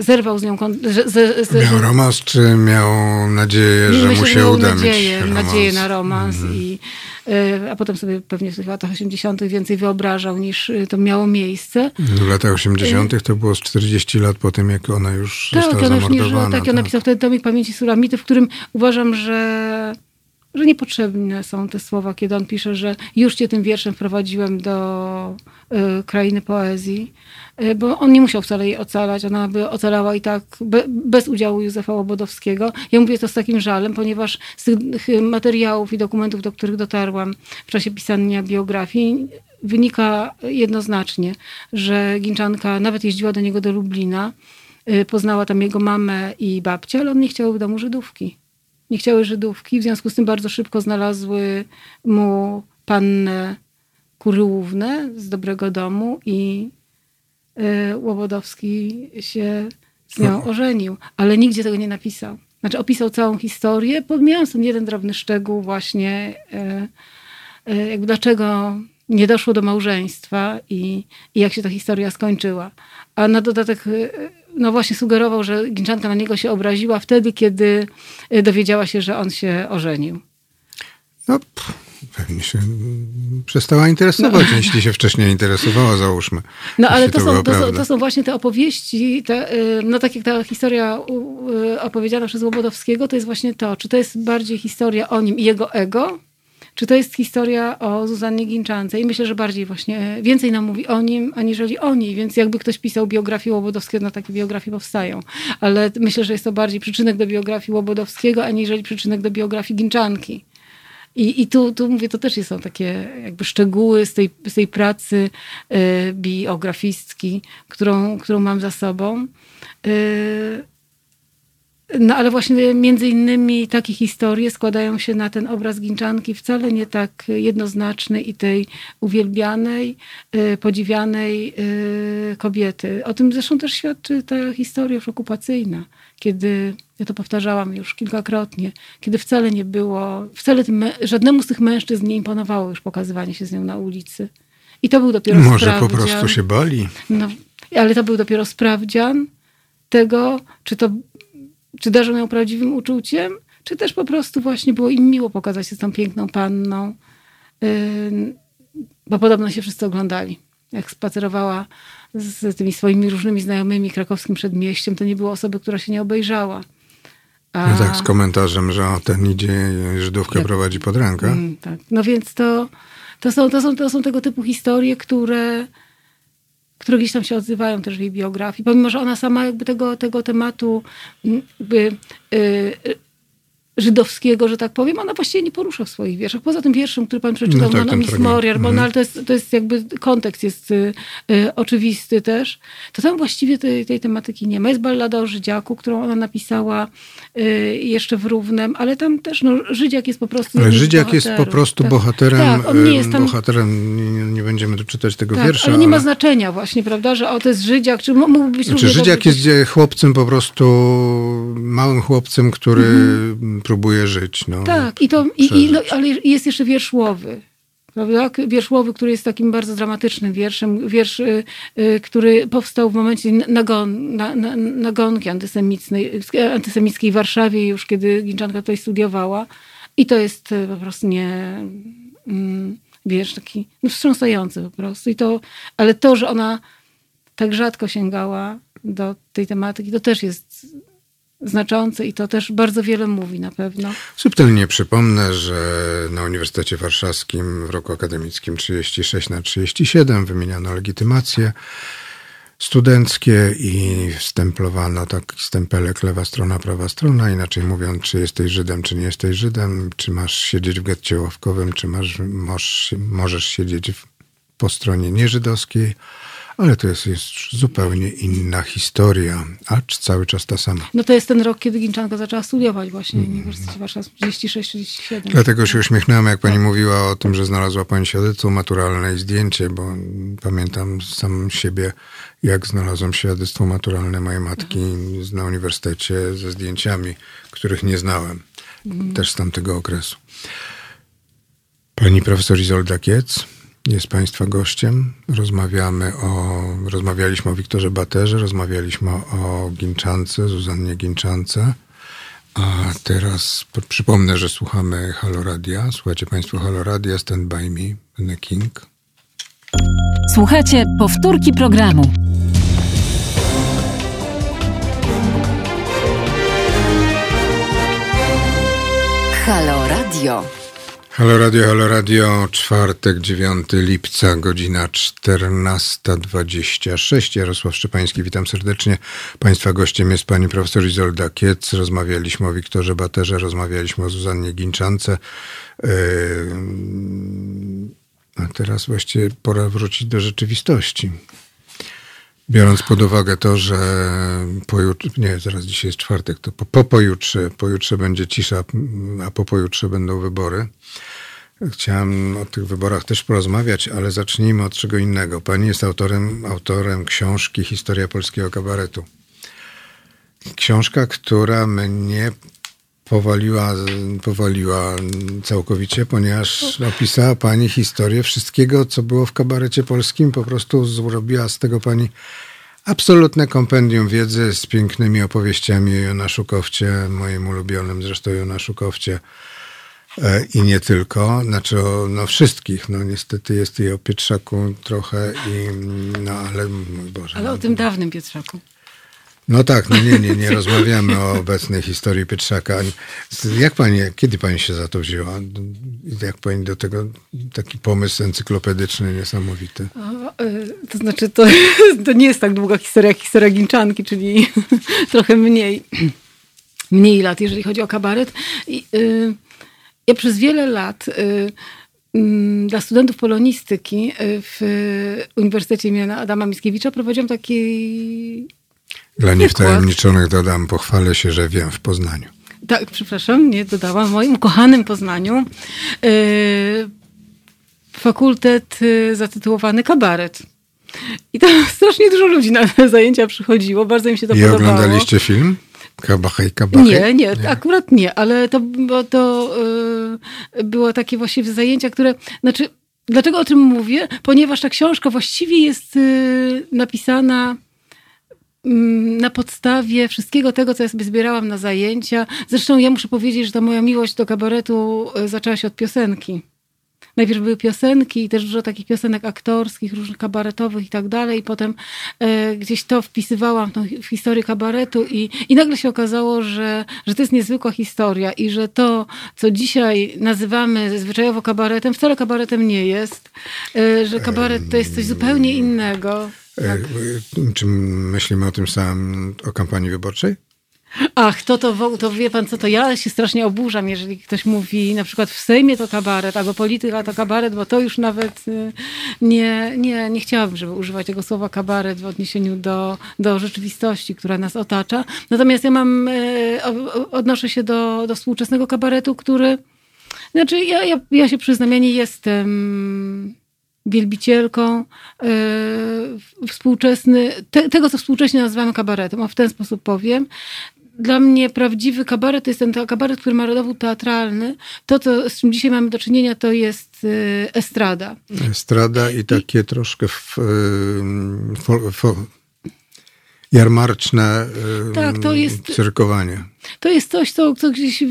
Speaker 3: zerwał z nią. Kon- że, że, że,
Speaker 1: Miał romans, czy miał nadzieję, że
Speaker 3: Myślę,
Speaker 1: mu się
Speaker 3: miał
Speaker 1: uda
Speaker 3: nadzieję,
Speaker 1: mieć romans?
Speaker 3: nadzieję na romans. I, yy, a potem sobie pewnie w tych latach 80. więcej wyobrażał niż to miało miejsce.
Speaker 1: W latach 80. to było z 40 lat po tym, jak ona już
Speaker 3: Tak,
Speaker 1: została
Speaker 3: ona już nie żyła.
Speaker 1: zamordowana.
Speaker 3: Tak, on napisał wtedy tomik Pamięci Sulamity, w którym uważam, że, że niepotrzebne są te słowa, kiedy on pisze, że już cię tym wierszem wprowadziłem do y, krainy poezji, y, bo on nie musiał wcale jej ocalać, ona by ocalała i tak be, bez udziału Józefa Łobodowskiego. Ja mówię to z takim żalem, ponieważ z tych materiałów i dokumentów, do których dotarłam w czasie pisania biografii, wynika jednoznacznie, że Ginczanka nawet jeździła do niego do Lublina, y, poznała tam jego mamę i babcię, ale on nie chciał w domu Żydówki. Nie chciały Żydówki, w związku z tym bardzo szybko znalazły mu pannę Kuryłównę z dobrego domu i y, Łobodowski się z nią ożenił, ale nigdzie tego nie napisał. Znaczy opisał całą historię, pomijając ten jeden drobny szczegół właśnie, y, y, jakby dlaczego nie doszło do małżeństwa i, i jak się ta historia skończyła. A na dodatek, no właśnie sugerował, że Ginczanka na niego się obraziła wtedy, kiedy y, dowiedziała się, że on się ożenił.
Speaker 1: No, pff, pewnie się przestała interesować, jeśli się wcześniej interesowała, załóżmy.
Speaker 3: No ale to,
Speaker 1: była
Speaker 3: są, to, są, to są właśnie te opowieści, te, y, no tak jak ta historia y, opowiedziana przez Łobodowskiego, to jest właśnie to, czy to jest bardziej historia o nim i jego ego, czy to jest historia o Zuzannie Ginczance. I myślę, że bardziej właśnie, więcej nam mówi o nim, aniżeli o niej, więc jakby ktoś pisał biografię Łobodowskiego, no takie biografie powstają. Ale myślę, że jest to bardziej przyczynek do biografii Łobodowskiego, aniżeli przyczynek do biografii Ginczanki. I, i tu, tu mówię, to też są takie jakby szczegóły z tej, z tej pracy y, biografistki, którą, którą mam za sobą. Y, no ale właśnie między innymi takie historie składają się na ten obraz Ginczanki wcale nie tak jednoznaczny i tej uwielbianej, y, podziwianej y, kobiety. O tym zresztą też świadczy ta historia już okupacyjna, kiedy, ja to powtarzałam już kilkakrotnie, kiedy wcale nie było, wcale tym, żadnemu z tych mężczyzn nie imponowało już pokazywanie się z nią na ulicy. I to był dopiero
Speaker 1: Może po
Speaker 3: sprawdzian.
Speaker 1: prostu się bali.
Speaker 3: No, ale to był dopiero sprawdzian tego, czy to, czy darzą ją prawdziwym uczuciem, czy też po prostu właśnie było im miło pokazać się z tą piękną panną, Ym, bo podobno się wszyscy oglądali. jak spacerowała z tymi swoimi różnymi znajomymi krakowskim przedmieściem, to nie było osoby, która się nie obejrzała. A,
Speaker 1: No tak, z komentarzem, że o, ten idzie Żydówkę
Speaker 3: Jak-
Speaker 1: prowadzi pod rękę.
Speaker 3: Mm, tak. No więc to, to, są, to, są, to są tego typu historie, które, które gdzieś tam się odzywają też w jej biografii. Pomimo, że ona sama jakby tego, tego tematu jakby, y, żydowskiego, że tak powiem, ona właściwie nie porusza w swoich wierszach. Poza tym wierszem, który pan przeczytał,
Speaker 1: No
Speaker 3: no
Speaker 1: tak, ten
Speaker 3: Miss. Moriar, bo
Speaker 1: Mhm.
Speaker 3: no, ale to jest, to jest jakby kontekst jest y, y, oczywisty też. To tam właściwie tej, tej tematyki nie ma. Jest ballada o Żydziaku, którą ona napisała y, jeszcze w Równem, ale tam też no, Żydziak jest po prostu
Speaker 1: Ale Żydziak jest po prostu
Speaker 3: Tak.
Speaker 1: bohaterem.
Speaker 3: Tak, on nie jest
Speaker 1: em,
Speaker 3: tam...
Speaker 1: Bohaterem, nie, nie będziemy tu czytać tego
Speaker 3: Tak,
Speaker 1: wiersza.
Speaker 3: ale nie ma znaczenia właśnie, prawda, że o, to jest Żydziak, czy mógłby być
Speaker 1: Znaczy, Żydziak jest e, chłopcem po prostu, małym chłopcem, który próbuje żyć. No.
Speaker 3: Tak, i to, i, i, no, ale jest jeszcze wiersz Łowy. Prawda? Wiersz Łowy, który jest takim bardzo dramatycznym wierszem. Wiersz, y, y, który powstał w momencie nagon, na, na, nagonki antysemickiej, antysemickiej w Warszawie, już kiedy Ginczanka tutaj studiowała. I to jest y, po prostu nie... Mm, wiersz taki no, wstrząsający po prostu. I to, ale to, że ona tak rzadko sięgała do tej tematyki, to też jest znaczące i to też bardzo wiele mówi na pewno.
Speaker 1: Subtelnie przypomnę, że na Uniwersytecie Warszawskim w roku akademickim 36 na 37 wymieniano legitymacje studenckie i wstemplowano taki stempelek lewa strona, prawa strona, inaczej mówiąc, czy jesteś Żydem, czy nie jesteś Żydem, czy masz siedzieć w getcie ławkowym, czy masz, możesz, możesz siedzieć w, po stronie nieżydowskiej, ale to jest, jest zupełnie inna historia, acz cały czas ta sama.
Speaker 3: No to jest ten rok, kiedy Ginczanka zaczęła studiować właśnie w Uniwersytecie Warszawskim, 36-37.
Speaker 1: Dlatego się uśmiechnąłem, jak pani mówiła o tym, że znalazła pani świadectwo maturalne i zdjęcie, bo pamiętam sam siebie, jak znalazłem świadectwo maturalne mojej matki na uniwersytecie ze zdjęciami, których nie znałem. Też z tamtego okresu. Pani profesor Izolda Kiec jest państwa gościem. Rozmawiamy o, rozmawialiśmy o Wiktorze Baterze, rozmawialiśmy o Ginczance, Zuzannie Ginczance. A teraz po- przypomnę, że słuchamy Halo Radia. Słuchacie Państwo Halo Radia, Stand By Me, The King.
Speaker 2: Słuchajcie powtórki programu.
Speaker 5: Halo Radio.
Speaker 1: Halo Radio, Halo Radio, czwartek, 9 lipca, godzina 14.26. Jarosław Szczepański, witam serdecznie. Państwa gościem jest pani profesor Izolda Kiec. Rozmawialiśmy o Wiktorze Baterze, rozmawialiśmy o Zuzannie Ginczance. Yy, A teraz właściwie pora wrócić do rzeczywistości. Biorąc pod uwagę to, że pojutrze, nie, zaraz dzisiaj jest czwartek, to po, po pojutrze, pojutrze będzie cisza, a po pojutrze będą wybory. Chciałem o tych wyborach też porozmawiać, ale zacznijmy od czego innego. Pani jest autorem, autorem książki Historia polskiego kabaretu. Książka, która mnie powaliła, powaliła całkowicie, ponieważ opisała pani historię wszystkiego, co było w kabarecie polskim. Po prostu zrobiła z tego pani absolutne kompendium wiedzy z pięknymi opowieściami o Jonaszu Kowcie, moim ulubionym zresztą Jonaszu Kowcie. E, I nie tylko, znaczy o no wszystkich. No niestety jest i o Pietrzaku trochę i no ale mój Boże.
Speaker 3: Ale
Speaker 1: no,
Speaker 3: o tym dawnym Pietrzaku.
Speaker 1: No tak, no nie, nie, nie rozmawiamy o obecnej historii Pietrzaka. Jak pani, kiedy pani się za to wzięła? Jak pani do tego, taki pomysł encyklopedyczny niesamowity.
Speaker 3: Y, to znaczy, to, to nie jest tak długa historia jak historia Ginczanki, czyli trochę mniej, mniej lat, jeżeli chodzi o kabaret. I, y, ja przez wiele lat y, dla studentów polonistyki w Uniwersytecie imienia Adama Mickiewicza prowadziłam taki
Speaker 1: Dla niewtajemniczonych dodam, pochwalę się, że wiem w Poznaniu.
Speaker 3: Tak, przepraszam, nie dodałam. W moim ukochanym Poznaniu yy, fakultet yy, zatytułowany Kabaret. I tam strasznie dużo ludzi na te zajęcia przychodziło, bardzo im się to
Speaker 1: I
Speaker 3: podobało.
Speaker 1: oglądaliście film? Kabachej, kabachej?
Speaker 3: Nie, nie, akurat nie, ale to, bo to yy, było takie właściwie zajęcia, które, znaczy, dlaczego o tym mówię? Ponieważ ta książka właściwie jest yy, napisana na podstawie wszystkiego tego, co ja sobie zbierałam na zajęcia. Zresztą ja muszę powiedzieć, że ta moja miłość do kabaretu y, zaczęła się od piosenki. najpierw były piosenki i też dużo takich piosenek aktorskich, różnych kabaretowych i tak dalej. I potem e, gdzieś to wpisywałam w historię kabaretu i, i nagle się okazało, że, że to jest niezwykła historia i że to, co dzisiaj nazywamy zwyczajowo kabaretem, wcale kabaretem nie jest. E, że kabaret to jest coś zupełnie innego.
Speaker 1: E, Czy myślimy o tym samym, o kampanii wyborczej?
Speaker 3: Ach, to, to, to wie pan co, to ja się strasznie oburzam, jeżeli ktoś mówi na przykład w Sejmie to kabaret, albo polityka to kabaret, bo to już nawet y, nie, nie, nie chciałabym, żeby używać tego słowa kabaret w odniesieniu do, do rzeczywistości, która nas otacza. Natomiast ja mam, y, odnoszę się do, do współczesnego kabaretu, który, znaczy ja, ja, ja się przyznam, ja nie jestem wielbicielką yy, współczesny, te, tego, co współcześnie nazywamy kabaretem, a w ten sposób powiem. Dla mnie prawdziwy kabaret to jest ten kabaret, który ma rodowód teatralny. To, co, z czym dzisiaj mamy do czynienia, to jest yy, estrada.
Speaker 1: Estrada i takie I... troszkę w, yy, jarmarczne tak, to jest, cyrkowanie.
Speaker 3: To jest coś, co, co gdzieś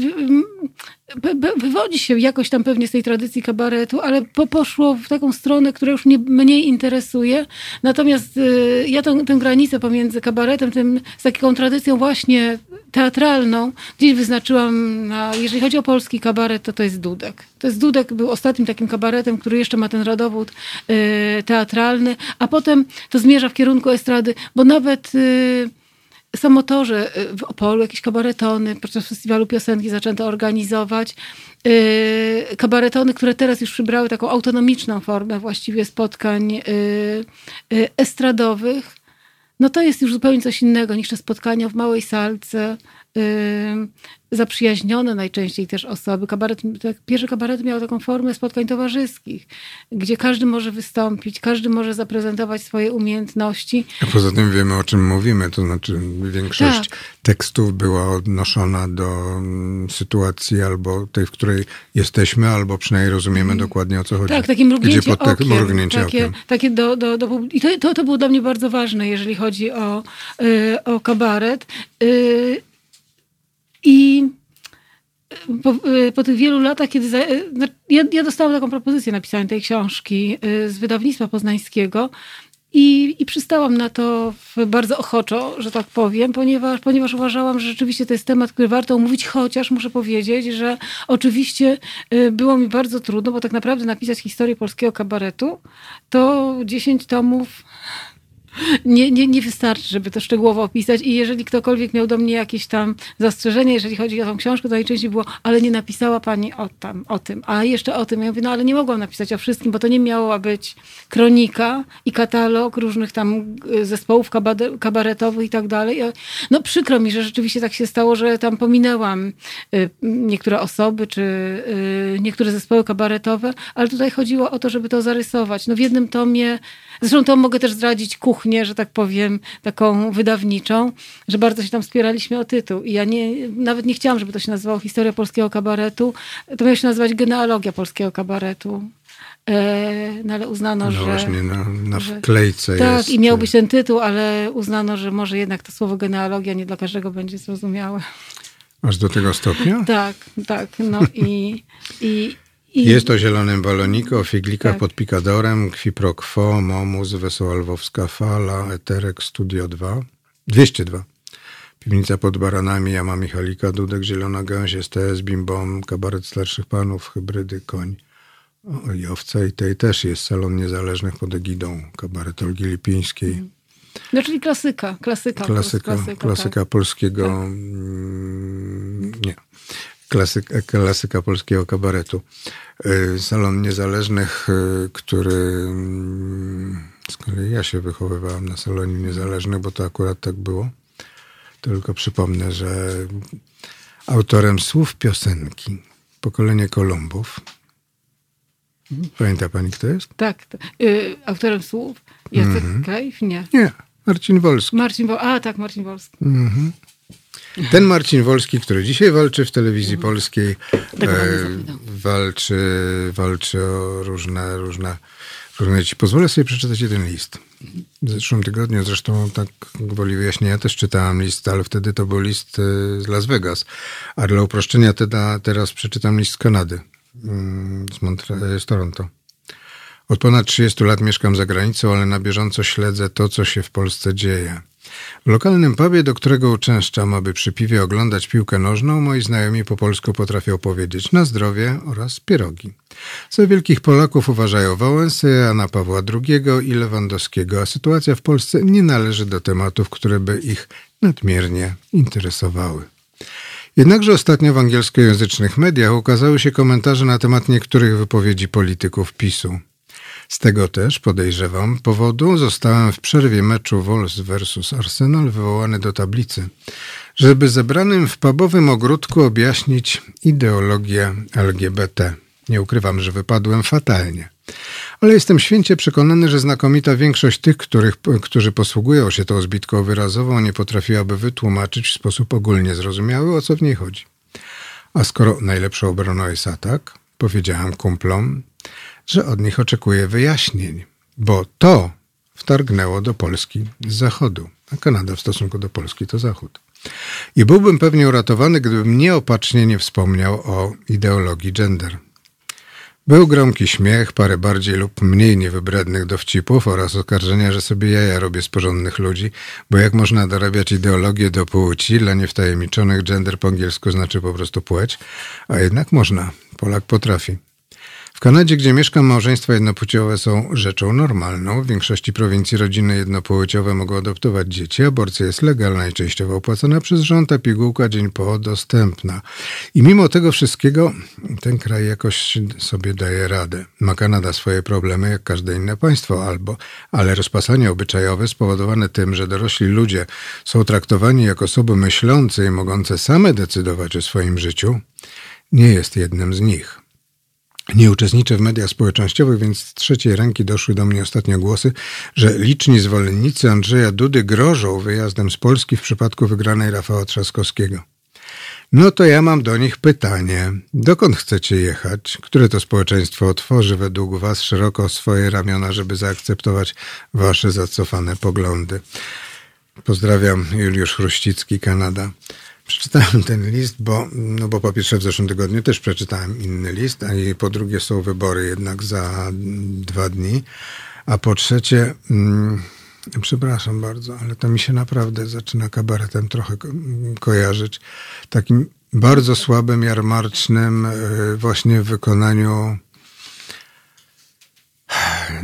Speaker 3: wywodzi się jakoś tam pewnie z tej tradycji kabaretu, ale po, poszło w taką stronę, która już mnie mniej interesuje. Natomiast y, ja tę, tę granicę pomiędzy kabaretem, tym, z taką tradycją właśnie teatralną, gdzieś wyznaczyłam, na, jeżeli chodzi o polski kabaret, to to jest Dudek. To jest Dudek, był ostatnim takim kabaretem, który jeszcze ma ten rodowód y, teatralny, a potem to zmierza w kierunku estrady, bo nawet... Y, samotorzy w Opolu, jakieś kabaretony, podczas festiwalu piosenki zaczęto organizować. Y, kabaretony, które teraz już przybrały taką autonomiczną formę właściwie spotkań y, y, estradowych. No to jest już zupełnie coś innego niż te spotkania w małej salce, zaprzyjaźnione najczęściej też osoby. Kabaret, tak, pierwszy kabaret miał taką formę spotkań towarzyskich, gdzie każdy może wystąpić, każdy może zaprezentować swoje umiejętności.
Speaker 1: A poza tym wiemy, o czym mówimy, to znaczy większość tak. tekstów była odnoszona do mm, sytuacji albo tej, w której jesteśmy, albo przynajmniej rozumiemy mm. dokładnie o co chodzi.
Speaker 3: Tak, takie mrugnięcie pod okiem. Mrugnięcie takie, okiem. takie do, do, do, I to, to, to było dla mnie bardzo ważne, jeżeli chodzi o, yy, o kabaret. I y, po, y, po, tych wielu latach, kiedy. Za, y, ja, ja, dostałam taką propozycję napisania tej książki z wydawnictwa poznańskiego. I, I przystałam na to bardzo ochoczo, że tak powiem, ponieważ, ponieważ uważałam, że rzeczywiście to jest temat, który warto omówić, chociaż muszę powiedzieć, że oczywiście było mi bardzo trudno, bo tak naprawdę napisać historię polskiego kabaretu to 10 tomów nie, nie, nie wystarczy, żeby to szczegółowo opisać. I jeżeli ktokolwiek miał do mnie jakieś tam zastrzeżenia, jeżeli chodzi o tą książkę, to najczęściej było, ale nie napisała pani o, tam, o tym, a jeszcze o tym. Ja mówię, no ale nie mogłam napisać o wszystkim, bo to nie miała być kronika i katalog różnych tam y, zespołów kabaretowych i tak dalej. No przykro mi, że rzeczywiście tak się stało, że tam pominęłam y, niektóre osoby, czy y, niektóre zespoły kabaretowe, ale tutaj chodziło o to, żeby to zarysować. No w jednym tomie Zresztą to mogę też zdradzić kuchnię, że tak powiem, taką wydawniczą, że bardzo się tam spieraliśmy o tytuł. I ja nie, nawet nie chciałam, żeby to się nazywało Historia polskiego kabaretu. To miało się nazywać Genealogia polskiego kabaretu. E, no ale uznano, no że...
Speaker 1: właśnie, na, na wklejce
Speaker 3: Tak,
Speaker 1: jest...
Speaker 3: i miał być ten tytuł, ale uznano, że może jednak to słowo genealogia nie dla każdego będzie zrozumiałe.
Speaker 1: Aż do tego stopnia?
Speaker 3: tak, tak. No i, i,
Speaker 1: i... Jest o zielonym baloniku, o figlikach tak. pod pikadorem, Kwi pro quo, Momus, Wesoła Lwowska Fala, Eterek, Studio 2, 202. Piwnica pod baranami, Jama Michalika, Dudek, Zielona Gęś, STS, Bimbom, Kabaret Starszych Panów, Hybrydy, Koń. O, I owca i tej też jest Salon Niezależnych pod egidą Kabaret Olgi Lipińskiej. Mm.
Speaker 3: No czyli klasyka, klasyka.
Speaker 1: Klasyka, klasyka, klasyka tak. polskiego, tak. Mm, nie, klasyka, klasyka polskiego kabaretu. Y, Salon Niezależnych, y, który mm, z kolei ja się wychowywałem na Salonie Niezależnych, bo to akurat tak było. Tylko przypomnę, że autorem słów piosenki Pokolenie Kolumbów Pamięta pani, kto jest?
Speaker 3: Tak. Y, autorem słów Jacek mm -hmm. Krajf? Nie.
Speaker 1: Nie. Marcin Wolski.
Speaker 3: Marcin Wo A, tak, Marcin Wolski.
Speaker 1: Mm -hmm. Ten Marcin Wolski, który dzisiaj walczy w telewizji polskiej, e, walczy, walczy o różne, różne, różne. Pozwolę sobie przeczytać jeden list. W zeszłym tygodniu zresztą tak gwoli wyjaśnienia też czytałem list, ale wtedy to był list e, z Las Vegas. A dla uproszczenia teda, teraz przeczytam list z Kanady. mm, z, Montre- z Toronto. Od ponad 30 lat mieszkam za granicą, ale na bieżąco śledzę to, co się w Polsce dzieje. W lokalnym pubie, do którego uczęszczam, aby przy piwie oglądać piłkę nożną, moi znajomi po polsku potrafią powiedzieć na zdrowie oraz pierogi. Za wielkich Polaków uważają Wałęsę, Jana Pawła II i Lewandowskiego, a sytuacja w Polsce nie należy do tematów, które by ich nadmiernie interesowały. Jednakże ostatnio w angielskojęzycznych mediach ukazały się komentarze na temat niektórych wypowiedzi polityków PiSu. Z tego też, podejrzewam, powodu zostałem w przerwie meczu Wolves vs Arsenal wywołany do tablicy, żeby zebranym w pubowym ogródku objaśnić ideologię LGBT. Nie ukrywam, że wypadłem fatalnie. Ale jestem święcie przekonany, że znakomita większość tych, których, którzy posługują się tą zbitką wyrazową, nie potrafiłaby wytłumaczyć w sposób ogólnie zrozumiały, o co w niej chodzi. A skoro najlepszą obroną jest atak, powiedziałem kumplom, że od nich oczekuję wyjaśnień, bo to wtargnęło do Polski z Zachodu, a Kanada w stosunku do Polski to Zachód. I byłbym pewnie uratowany, gdybym nieopatrznie nie wspomniał o ideologii gender. Był gromki śmiech, parę bardziej lub mniej niewybrednych dowcipów oraz oskarżenia, że sobie jaja robię z porządnych ludzi, bo jak można dorabiać ideologię do płci dla niewtajemniczonych, gender po angielsku znaczy po prostu płeć, a jednak można. Polak potrafi. W Kanadzie, gdzie mieszkam, małżeństwa jednopłciowe są rzeczą normalną. W większości prowincji rodziny jednopłciowe mogą adoptować dzieci. Aborcja jest legalna i częściowo opłacana przez rząd, a pigułka dzień po dostępna. I mimo tego wszystkiego ten kraj jakoś sobie daje radę. Ma Kanada swoje problemy, jak każde inne państwo, albo, ale rozpasanie obyczajowe spowodowane tym, że dorośli ludzie są traktowani jako osoby myślące i mogące same decydować o swoim życiu, nie jest jednym z nich. Nie uczestniczę w mediach społecznościowych, więc z trzeciej ręki doszły do mnie ostatnio głosy, że liczni zwolennicy Andrzeja Dudy grożą wyjazdem z Polski w przypadku wygranej Rafała Trzaskowskiego. No to ja mam do nich pytanie. Dokąd chcecie jechać? Które to społeczeństwo otworzy według Was szeroko swoje ramiona, żeby zaakceptować Wasze zacofane poglądy? Pozdrawiam, Juliusz Chruścicki, Kanada. Przeczytałem ten list, bo, no bo po pierwsze w zeszłym tygodniu też przeczytałem inny list, a i po drugie są wybory jednak za dwa dni, a po trzecie, mm, przepraszam bardzo, ale to mi się naprawdę zaczyna kabaretem trochę ko kojarzyć. Takim bardzo słabym, jarmarcznym yy, właśnie w wykonaniu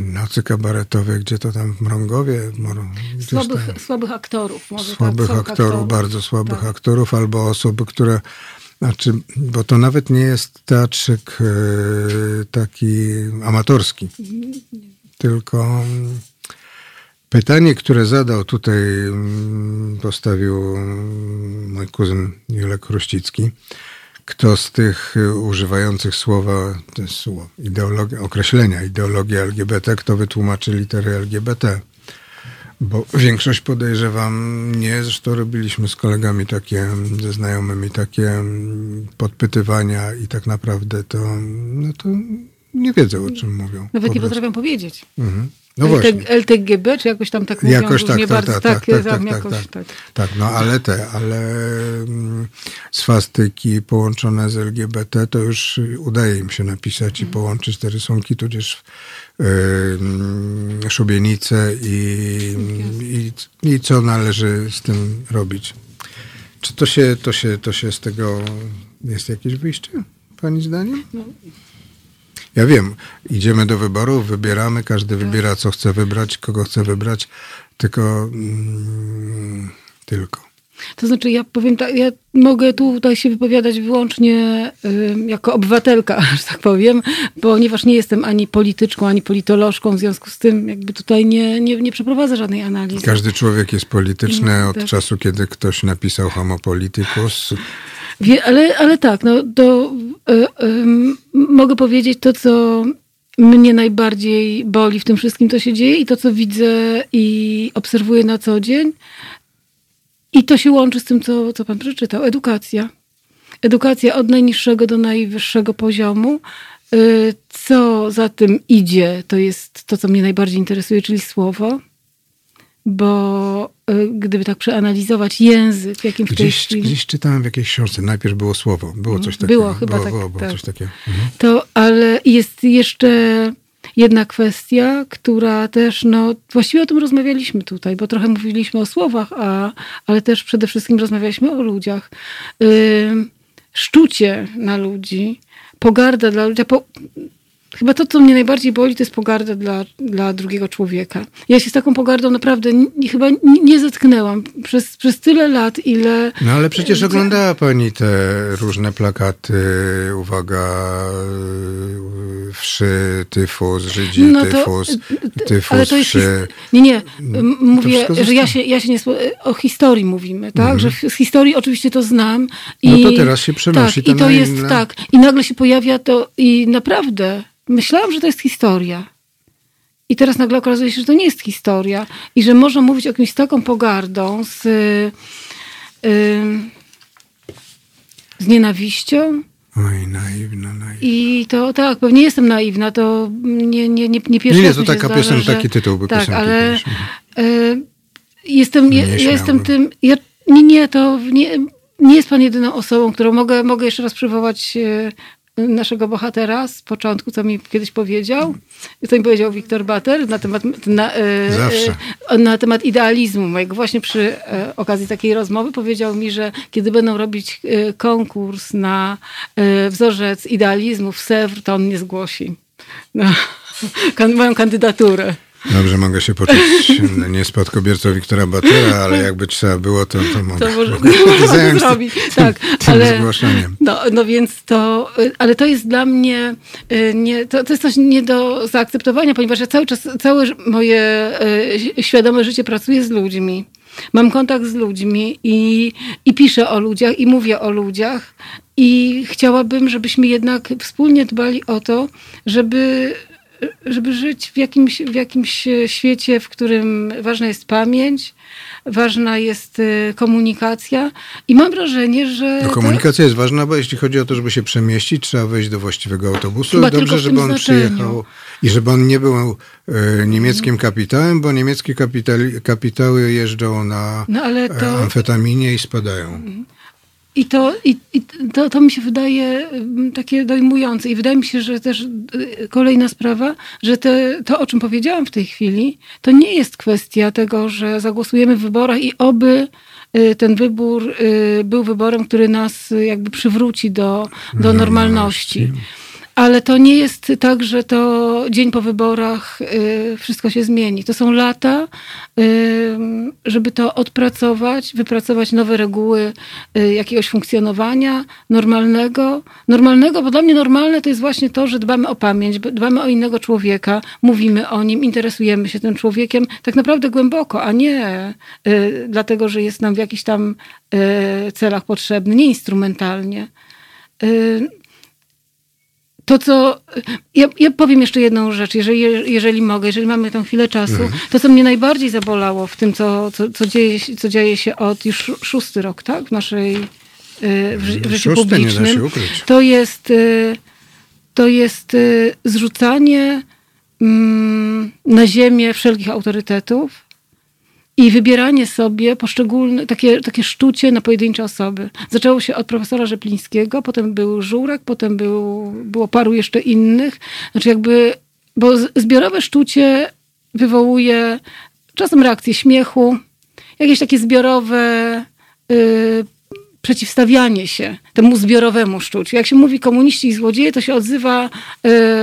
Speaker 1: nocy kabaretowej, gdzie to tam w Mrągowie.
Speaker 3: Słabych, tam, słabych aktorów.
Speaker 1: Może tak, słabych tak, aktorów, aktorów, bardzo słabych tak. aktorów, albo osoby, które, znaczy, bo to nawet nie jest teatrzyk e, taki amatorski, tylko mm, pytanie, które zadał tutaj, mm, postawił mm, mój kuzyn Julek Chruścicki, kto z tych y, używających słowa, słowo, ideologia, określenia ideologii LGBT, kto wytłumaczy litery LGBT. Bo większość podejrzewam nie, zresztą robiliśmy z kolegami takie, ze znajomymi takie mm, podpytywania i tak naprawdę to, no to nie wiedzą o czym mówią.
Speaker 3: Nawet nie potrafią powiedzieć. Mhm. No właśnie. LTGB, czy jakoś tam tak mówią?
Speaker 1: Jakoś tak, tak, bardzo, tak, tak, tak, tak, jakoś, tak, tak. tak, no ale te, ale mm, swastyki połączone z LGBT to już udaje im się napisać i połączyć te rysunki, tudzież yy, szubienice i, i, i co należy z tym robić. Czy to się, to się, to się z tego jest jakieś wyjście, pani zdaniem? No. Ja wiem, idziemy do wyborów, wybieramy, każdy wybiera, co chce wybrać, kogo chce wybrać, tylko. Mm, tylko.
Speaker 3: To znaczy, ja powiem tak, ja mogę tutaj się wypowiadać wyłącznie y, jako obywatelka, że tak powiem, ponieważ nie jestem ani polityczką, ani politolożką, w związku z tym jakby tutaj nie, nie, nie przeprowadzę żadnej analizy.
Speaker 1: Każdy człowiek jest polityczny no, od tak. czasu, kiedy ktoś napisał homo politicus.
Speaker 3: Wie, ale, ale tak, no to y, y, mogę powiedzieć to, co mnie najbardziej boli w tym wszystkim, co się dzieje i to, co widzę i obserwuję na co dzień. I to się łączy z tym, co, co pan przeczytał. Edukacja. Edukacja od najniższego do najwyższego poziomu. Y, co za tym idzie, to jest to, co mnie najbardziej interesuje, czyli słowo. Bo y, gdyby tak przeanalizować język, jakim w tej
Speaker 1: Gdzieś,
Speaker 3: chwili...
Speaker 1: gdzieś czytałem w jakiejś książce, najpierw było słowo, było coś takiego.
Speaker 3: Było chyba
Speaker 1: było,
Speaker 3: tak,
Speaker 1: Było, było
Speaker 3: tak.
Speaker 1: coś takiego. Mhm.
Speaker 3: To, ale jest jeszcze jedna kwestia, która też, no właściwie o tym rozmawialiśmy tutaj, bo trochę mówiliśmy o słowach, a, ale też przede wszystkim rozmawialiśmy o ludziach. Ym, szczucie na ludzi, pogarda dla ludzi. Po, chyba to, co mnie najbardziej boli, to jest pogarda dla, dla drugiego człowieka. Ja się z taką pogardą naprawdę nie, chyba nie, nie zetknęłam przez, przez tyle lat, ile...
Speaker 1: No ale przecież oglądała pani te różne plakaty, uwaga, wszy, tyfus, Żydzi,
Speaker 3: No to-
Speaker 1: tyfus, tyfus,
Speaker 3: Ale to jest.
Speaker 1: wszy.
Speaker 3: Nie, nie. m- Mówię, że ja się, ja się nie. spo- O historii mówimy, tak? Że w- z historii oczywiście to znam. I,
Speaker 1: No to teraz się przenosi
Speaker 3: tak, i to
Speaker 1: na
Speaker 3: jest tak. I nagle się pojawia to. I naprawdę myślałam, że to jest historia. I teraz nagle okazuje się, że to nie jest historia. I że można mówić o kimś z taką pogardą, z, ym, z nienawiścią.
Speaker 1: Oj, naiwna, naiwna.
Speaker 3: I to tak, pewnie jestem naiwna, to nie, nie, nie, nie pierwszy
Speaker 1: Nie, to taka
Speaker 3: zdarza,
Speaker 1: piosenka,
Speaker 3: że-
Speaker 1: taki tytuł by
Speaker 3: Tak, ale
Speaker 1: kiedyś.
Speaker 3: e, jestem, ja, jestem tym, ja, nie, nie, to nie, nie jest pan jedyną osobą, którą mogę, mogę jeszcze raz przywołać naszego bohatera z początku, co mi kiedyś powiedział, co mi powiedział Wiktor Bater na temat, na, e, e, na temat idealizmu mojego. Właśnie przy e, okazji takiej rozmowy powiedział mi, że kiedy będą robić konkurs na wzorzec idealizmu w Sewr, to on mnie zgłosi. No, moją kandydaturę.
Speaker 1: Dobrze, mogę się poczuć nie spadkobiercą Wiktora Batera, ale jakby trzeba było, to, to mogę,
Speaker 3: To może,
Speaker 1: mogę się zająć
Speaker 3: zrobić.
Speaker 1: tym,
Speaker 3: Tak,
Speaker 1: tym
Speaker 3: ale,
Speaker 1: zgłoszeniem.
Speaker 3: no, no więc to, y, ale to jest dla mnie, y, nie, to, to jest coś nie do zaakceptowania, ponieważ ja cały czas, całe moje świadome życie pracuję z ludźmi. Mam kontakt z ludźmi i, i piszę o ludziach i mówię o ludziach i chciałabym, żebyśmy jednak wspólnie dbali o to, żeby żeby żyć w jakimś, w jakimś świecie, w którym ważna jest pamięć, ważna jest y, komunikacja i mam wrażenie, że...
Speaker 1: No,
Speaker 3: to-
Speaker 1: komunikacja jest ważna, bo jeśli chodzi o to, żeby się przemieścić, trzeba wejść do właściwego autobusu.
Speaker 3: Chyba
Speaker 1: Dobrze, żeby on
Speaker 3: znaczeniu.
Speaker 1: przyjechał i żeby on nie był e, niemieckim kapitałem, bo niemieckie kapitali, kapitały jeżdżą na
Speaker 3: No
Speaker 1: e,
Speaker 3: to,
Speaker 1: amfetaminie i spadają.
Speaker 3: I to, i, i to, to mi się wydaje mm, takie dojmujące i wydaje mi się, że też y, kolejna sprawa, że te, to, o czym powiedziałam w tej chwili, to nie jest kwestia tego, że zagłosujemy w wyborach i oby y, ten wybór y, był wyborem, który nas jakby przywróci do, do normalności. Ale to nie jest tak, że to dzień po wyborach y, wszystko się zmieni. To są lata, y, żeby to odpracować, wypracować nowe reguły y, jakiegoś funkcjonowania normalnego. Normalnego, bo dla mnie normalne to jest właśnie to, że dbamy o pamięć, dbamy o innego człowieka, mówimy o nim, interesujemy się tym człowiekiem tak naprawdę głęboko, a nie dlatego, że jest nam w jakichś tam celach potrzebny, nie instrumentalnie. To, co. Ja, ja powiem jeszcze jedną rzecz, jeżeli, jeżeli mogę, jeżeli mamy tą chwilę czasu. To, co mnie najbardziej zabolało w tym, co, co, co, dzieje, się- co dzieje się od już szó- szósty rok, tak? W naszej. y, W, w życiu publicznym. To jest, y, to jest y, zrzucanie mm, na ziemię wszelkich autorytetów i wybieranie sobie poszczególne, takie, takie sztucie na pojedyncze osoby. Zaczęło się od profesora Rzeplińskiego, potem był Żurek, potem był, było paru jeszcze innych. Znaczy jakby, bo zbiorowe sztucie wywołuje czasem reakcję śmiechu, jakieś takie zbiorowe y, przeciwstawianie się temu zbiorowemu szczuciu. Jak się mówi komuniści i złodzieje, to się odzywa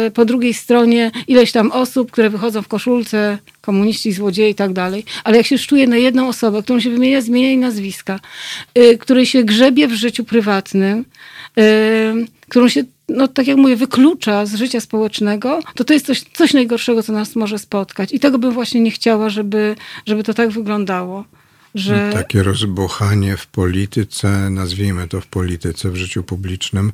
Speaker 3: y, po drugiej stronie ileś tam osób, które wychodzą w koszulce, komuniści, złodzieje i tak dalej. Ale jak się szczuje na jedną osobę, którą się wymienia, zmienia jej nazwiska, y, której się grzebie w życiu prywatnym, y, którą się, no tak jak mówię, wyklucza z życia społecznego, to to jest coś, coś najgorszego, co nas może spotkać. I tego bym właśnie nie chciała, żeby, żeby to tak wyglądało. Że...
Speaker 1: Takie rozbuchanie w polityce, nazwijmy to w polityce, w życiu publicznym,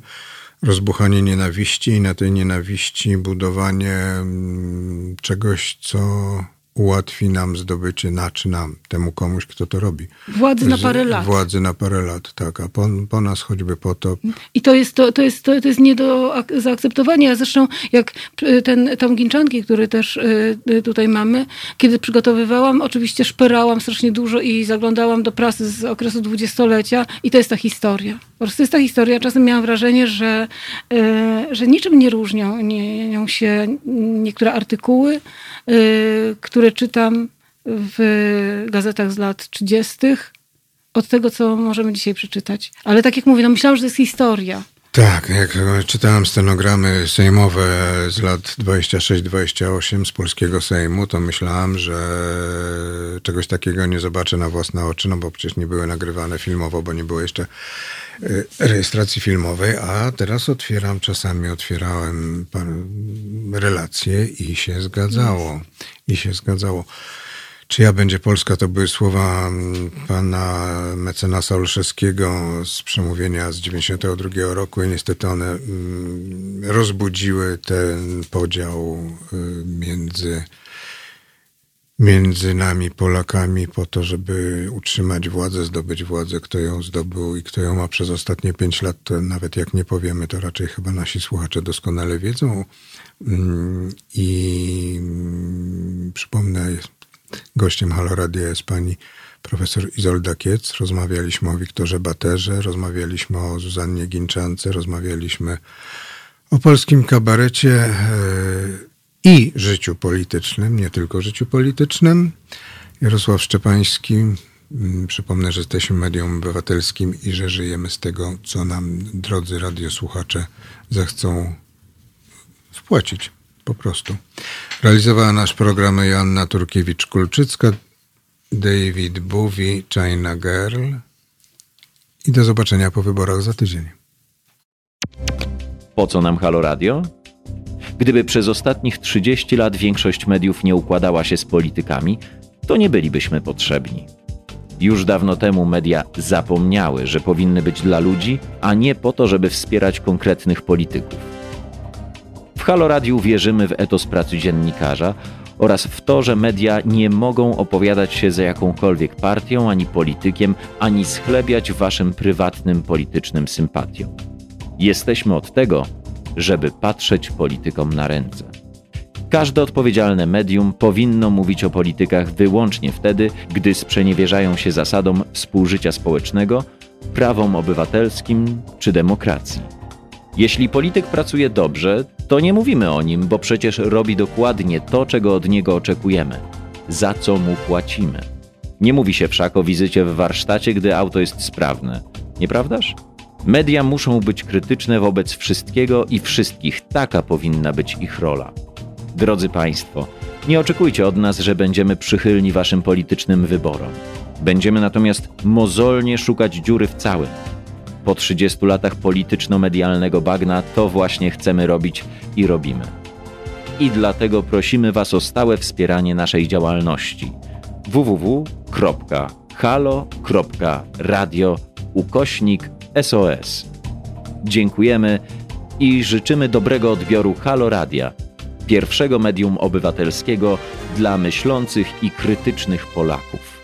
Speaker 1: rozbuchanie nienawiści i na tej nienawiści budowanie mm, czegoś, co ułatwi nam zdobycie, znaczy nam, temu komuś, kto to robi.
Speaker 3: Władzy na parę lat.
Speaker 1: Władzy na parę lat, tak. A po, po nas choćby potop.
Speaker 3: I to jest, to, to jest, to, to jest nie do ak- zaakceptowania. Zresztą jak ten Tom Ginczanki, który też y, y, tutaj mamy, kiedy przygotowywałam, oczywiście szperałam strasznie dużo i zaglądałam do prasy z okresu dwudziestolecia i to jest ta historia. Po prostu jest ta historia. Czasem miałam wrażenie, że, y, że niczym nie różnią nie, nią się niektóre artykuły, y, które czytam w gazetach z lat 30 od tego, co możemy dzisiaj przeczytać. Ale tak jak mówię, no myślałam, że to jest historia.
Speaker 1: Tak, jak czytałem stenogramy sejmowe z lat 26-28 z polskiego Sejmu, to myślałem, że czegoś takiego nie zobaczę na własne oczy, no bo przecież nie były nagrywane filmowo, bo nie było jeszcze y, rejestracji filmowej, a teraz otwieram, czasami otwierałem relacje i się zgadzało. I się zgadzało. Czyja będzie Polska? To były słowa mm, pana mecenasa Olszewskiego z przemówienia z 92 roku i niestety one mm, rozbudziły ten podział y, między, między nami, Polakami, po to, żeby utrzymać władzę, zdobyć władzę, kto ją zdobył i kto ją ma przez ostatnie pięć lat, to nawet jak nie powiemy, to raczej chyba nasi słuchacze doskonale wiedzą. Mm, I przypomnę, Gościem Halo Radia jest pani profesor Izolda Kiec. Rozmawialiśmy o Wiktorze Baterze, rozmawialiśmy o Zuzannie Ginczance, rozmawialiśmy o polskim kabarecie e, i życiu politycznym, nie tylko życiu politycznym. Jarosław Szczepański. mm, Przypomnę, że jesteśmy medium obywatelskim i że żyjemy z tego, co nam drodzy radiosłuchacze zechcą wpłacić. Po prostu. Realizowała nasz program Joanna Turkiewicz-Kulczycka, David Bowie, China Girl. I do zobaczenia po wyborach za tydzień.
Speaker 6: Po co nam Halo Radio? Gdyby przez ostatnich 30 lat większość mediów nie układała się z politykami, to nie bylibyśmy potrzebni. Już dawno temu media zapomniały, że powinny być dla ludzi, a nie po to, żeby wspierać konkretnych polityków. Halo Radiu wierzymy w etos pracy dziennikarza oraz w to, że media nie mogą opowiadać się za jakąkolwiek partią ani politykiem, ani schlebiać waszym prywatnym politycznym sympatiom. Jesteśmy od tego, żeby patrzeć politykom na ręce. Każde odpowiedzialne medium powinno mówić o politykach wyłącznie wtedy, gdy sprzeniewierzają się zasadom współżycia społecznego, prawom obywatelskim czy demokracji. Jeśli polityk pracuje dobrze, to nie mówimy o nim, bo przecież robi dokładnie to, czego od niego oczekujemy, za co mu płacimy. Nie mówi się wszak o wizycie w warsztacie, gdy auto jest sprawne, nieprawdaż? Media muszą być krytyczne wobec wszystkiego i wszystkich, taka powinna być ich rola. Drodzy Państwo, nie oczekujcie od nas, że będziemy przychylni Waszym politycznym wyborom. Będziemy natomiast mozolnie szukać dziury w całym. Po 30 latach polityczno-medialnego bagna to właśnie chcemy robić i robimy. I dlatego prosimy Was o stałe wspieranie naszej działalności www.halo.radio ukośnik SOS. Dziękujemy i życzymy dobrego odbioru Halo Radia, pierwszego medium obywatelskiego dla myślących i krytycznych Polaków.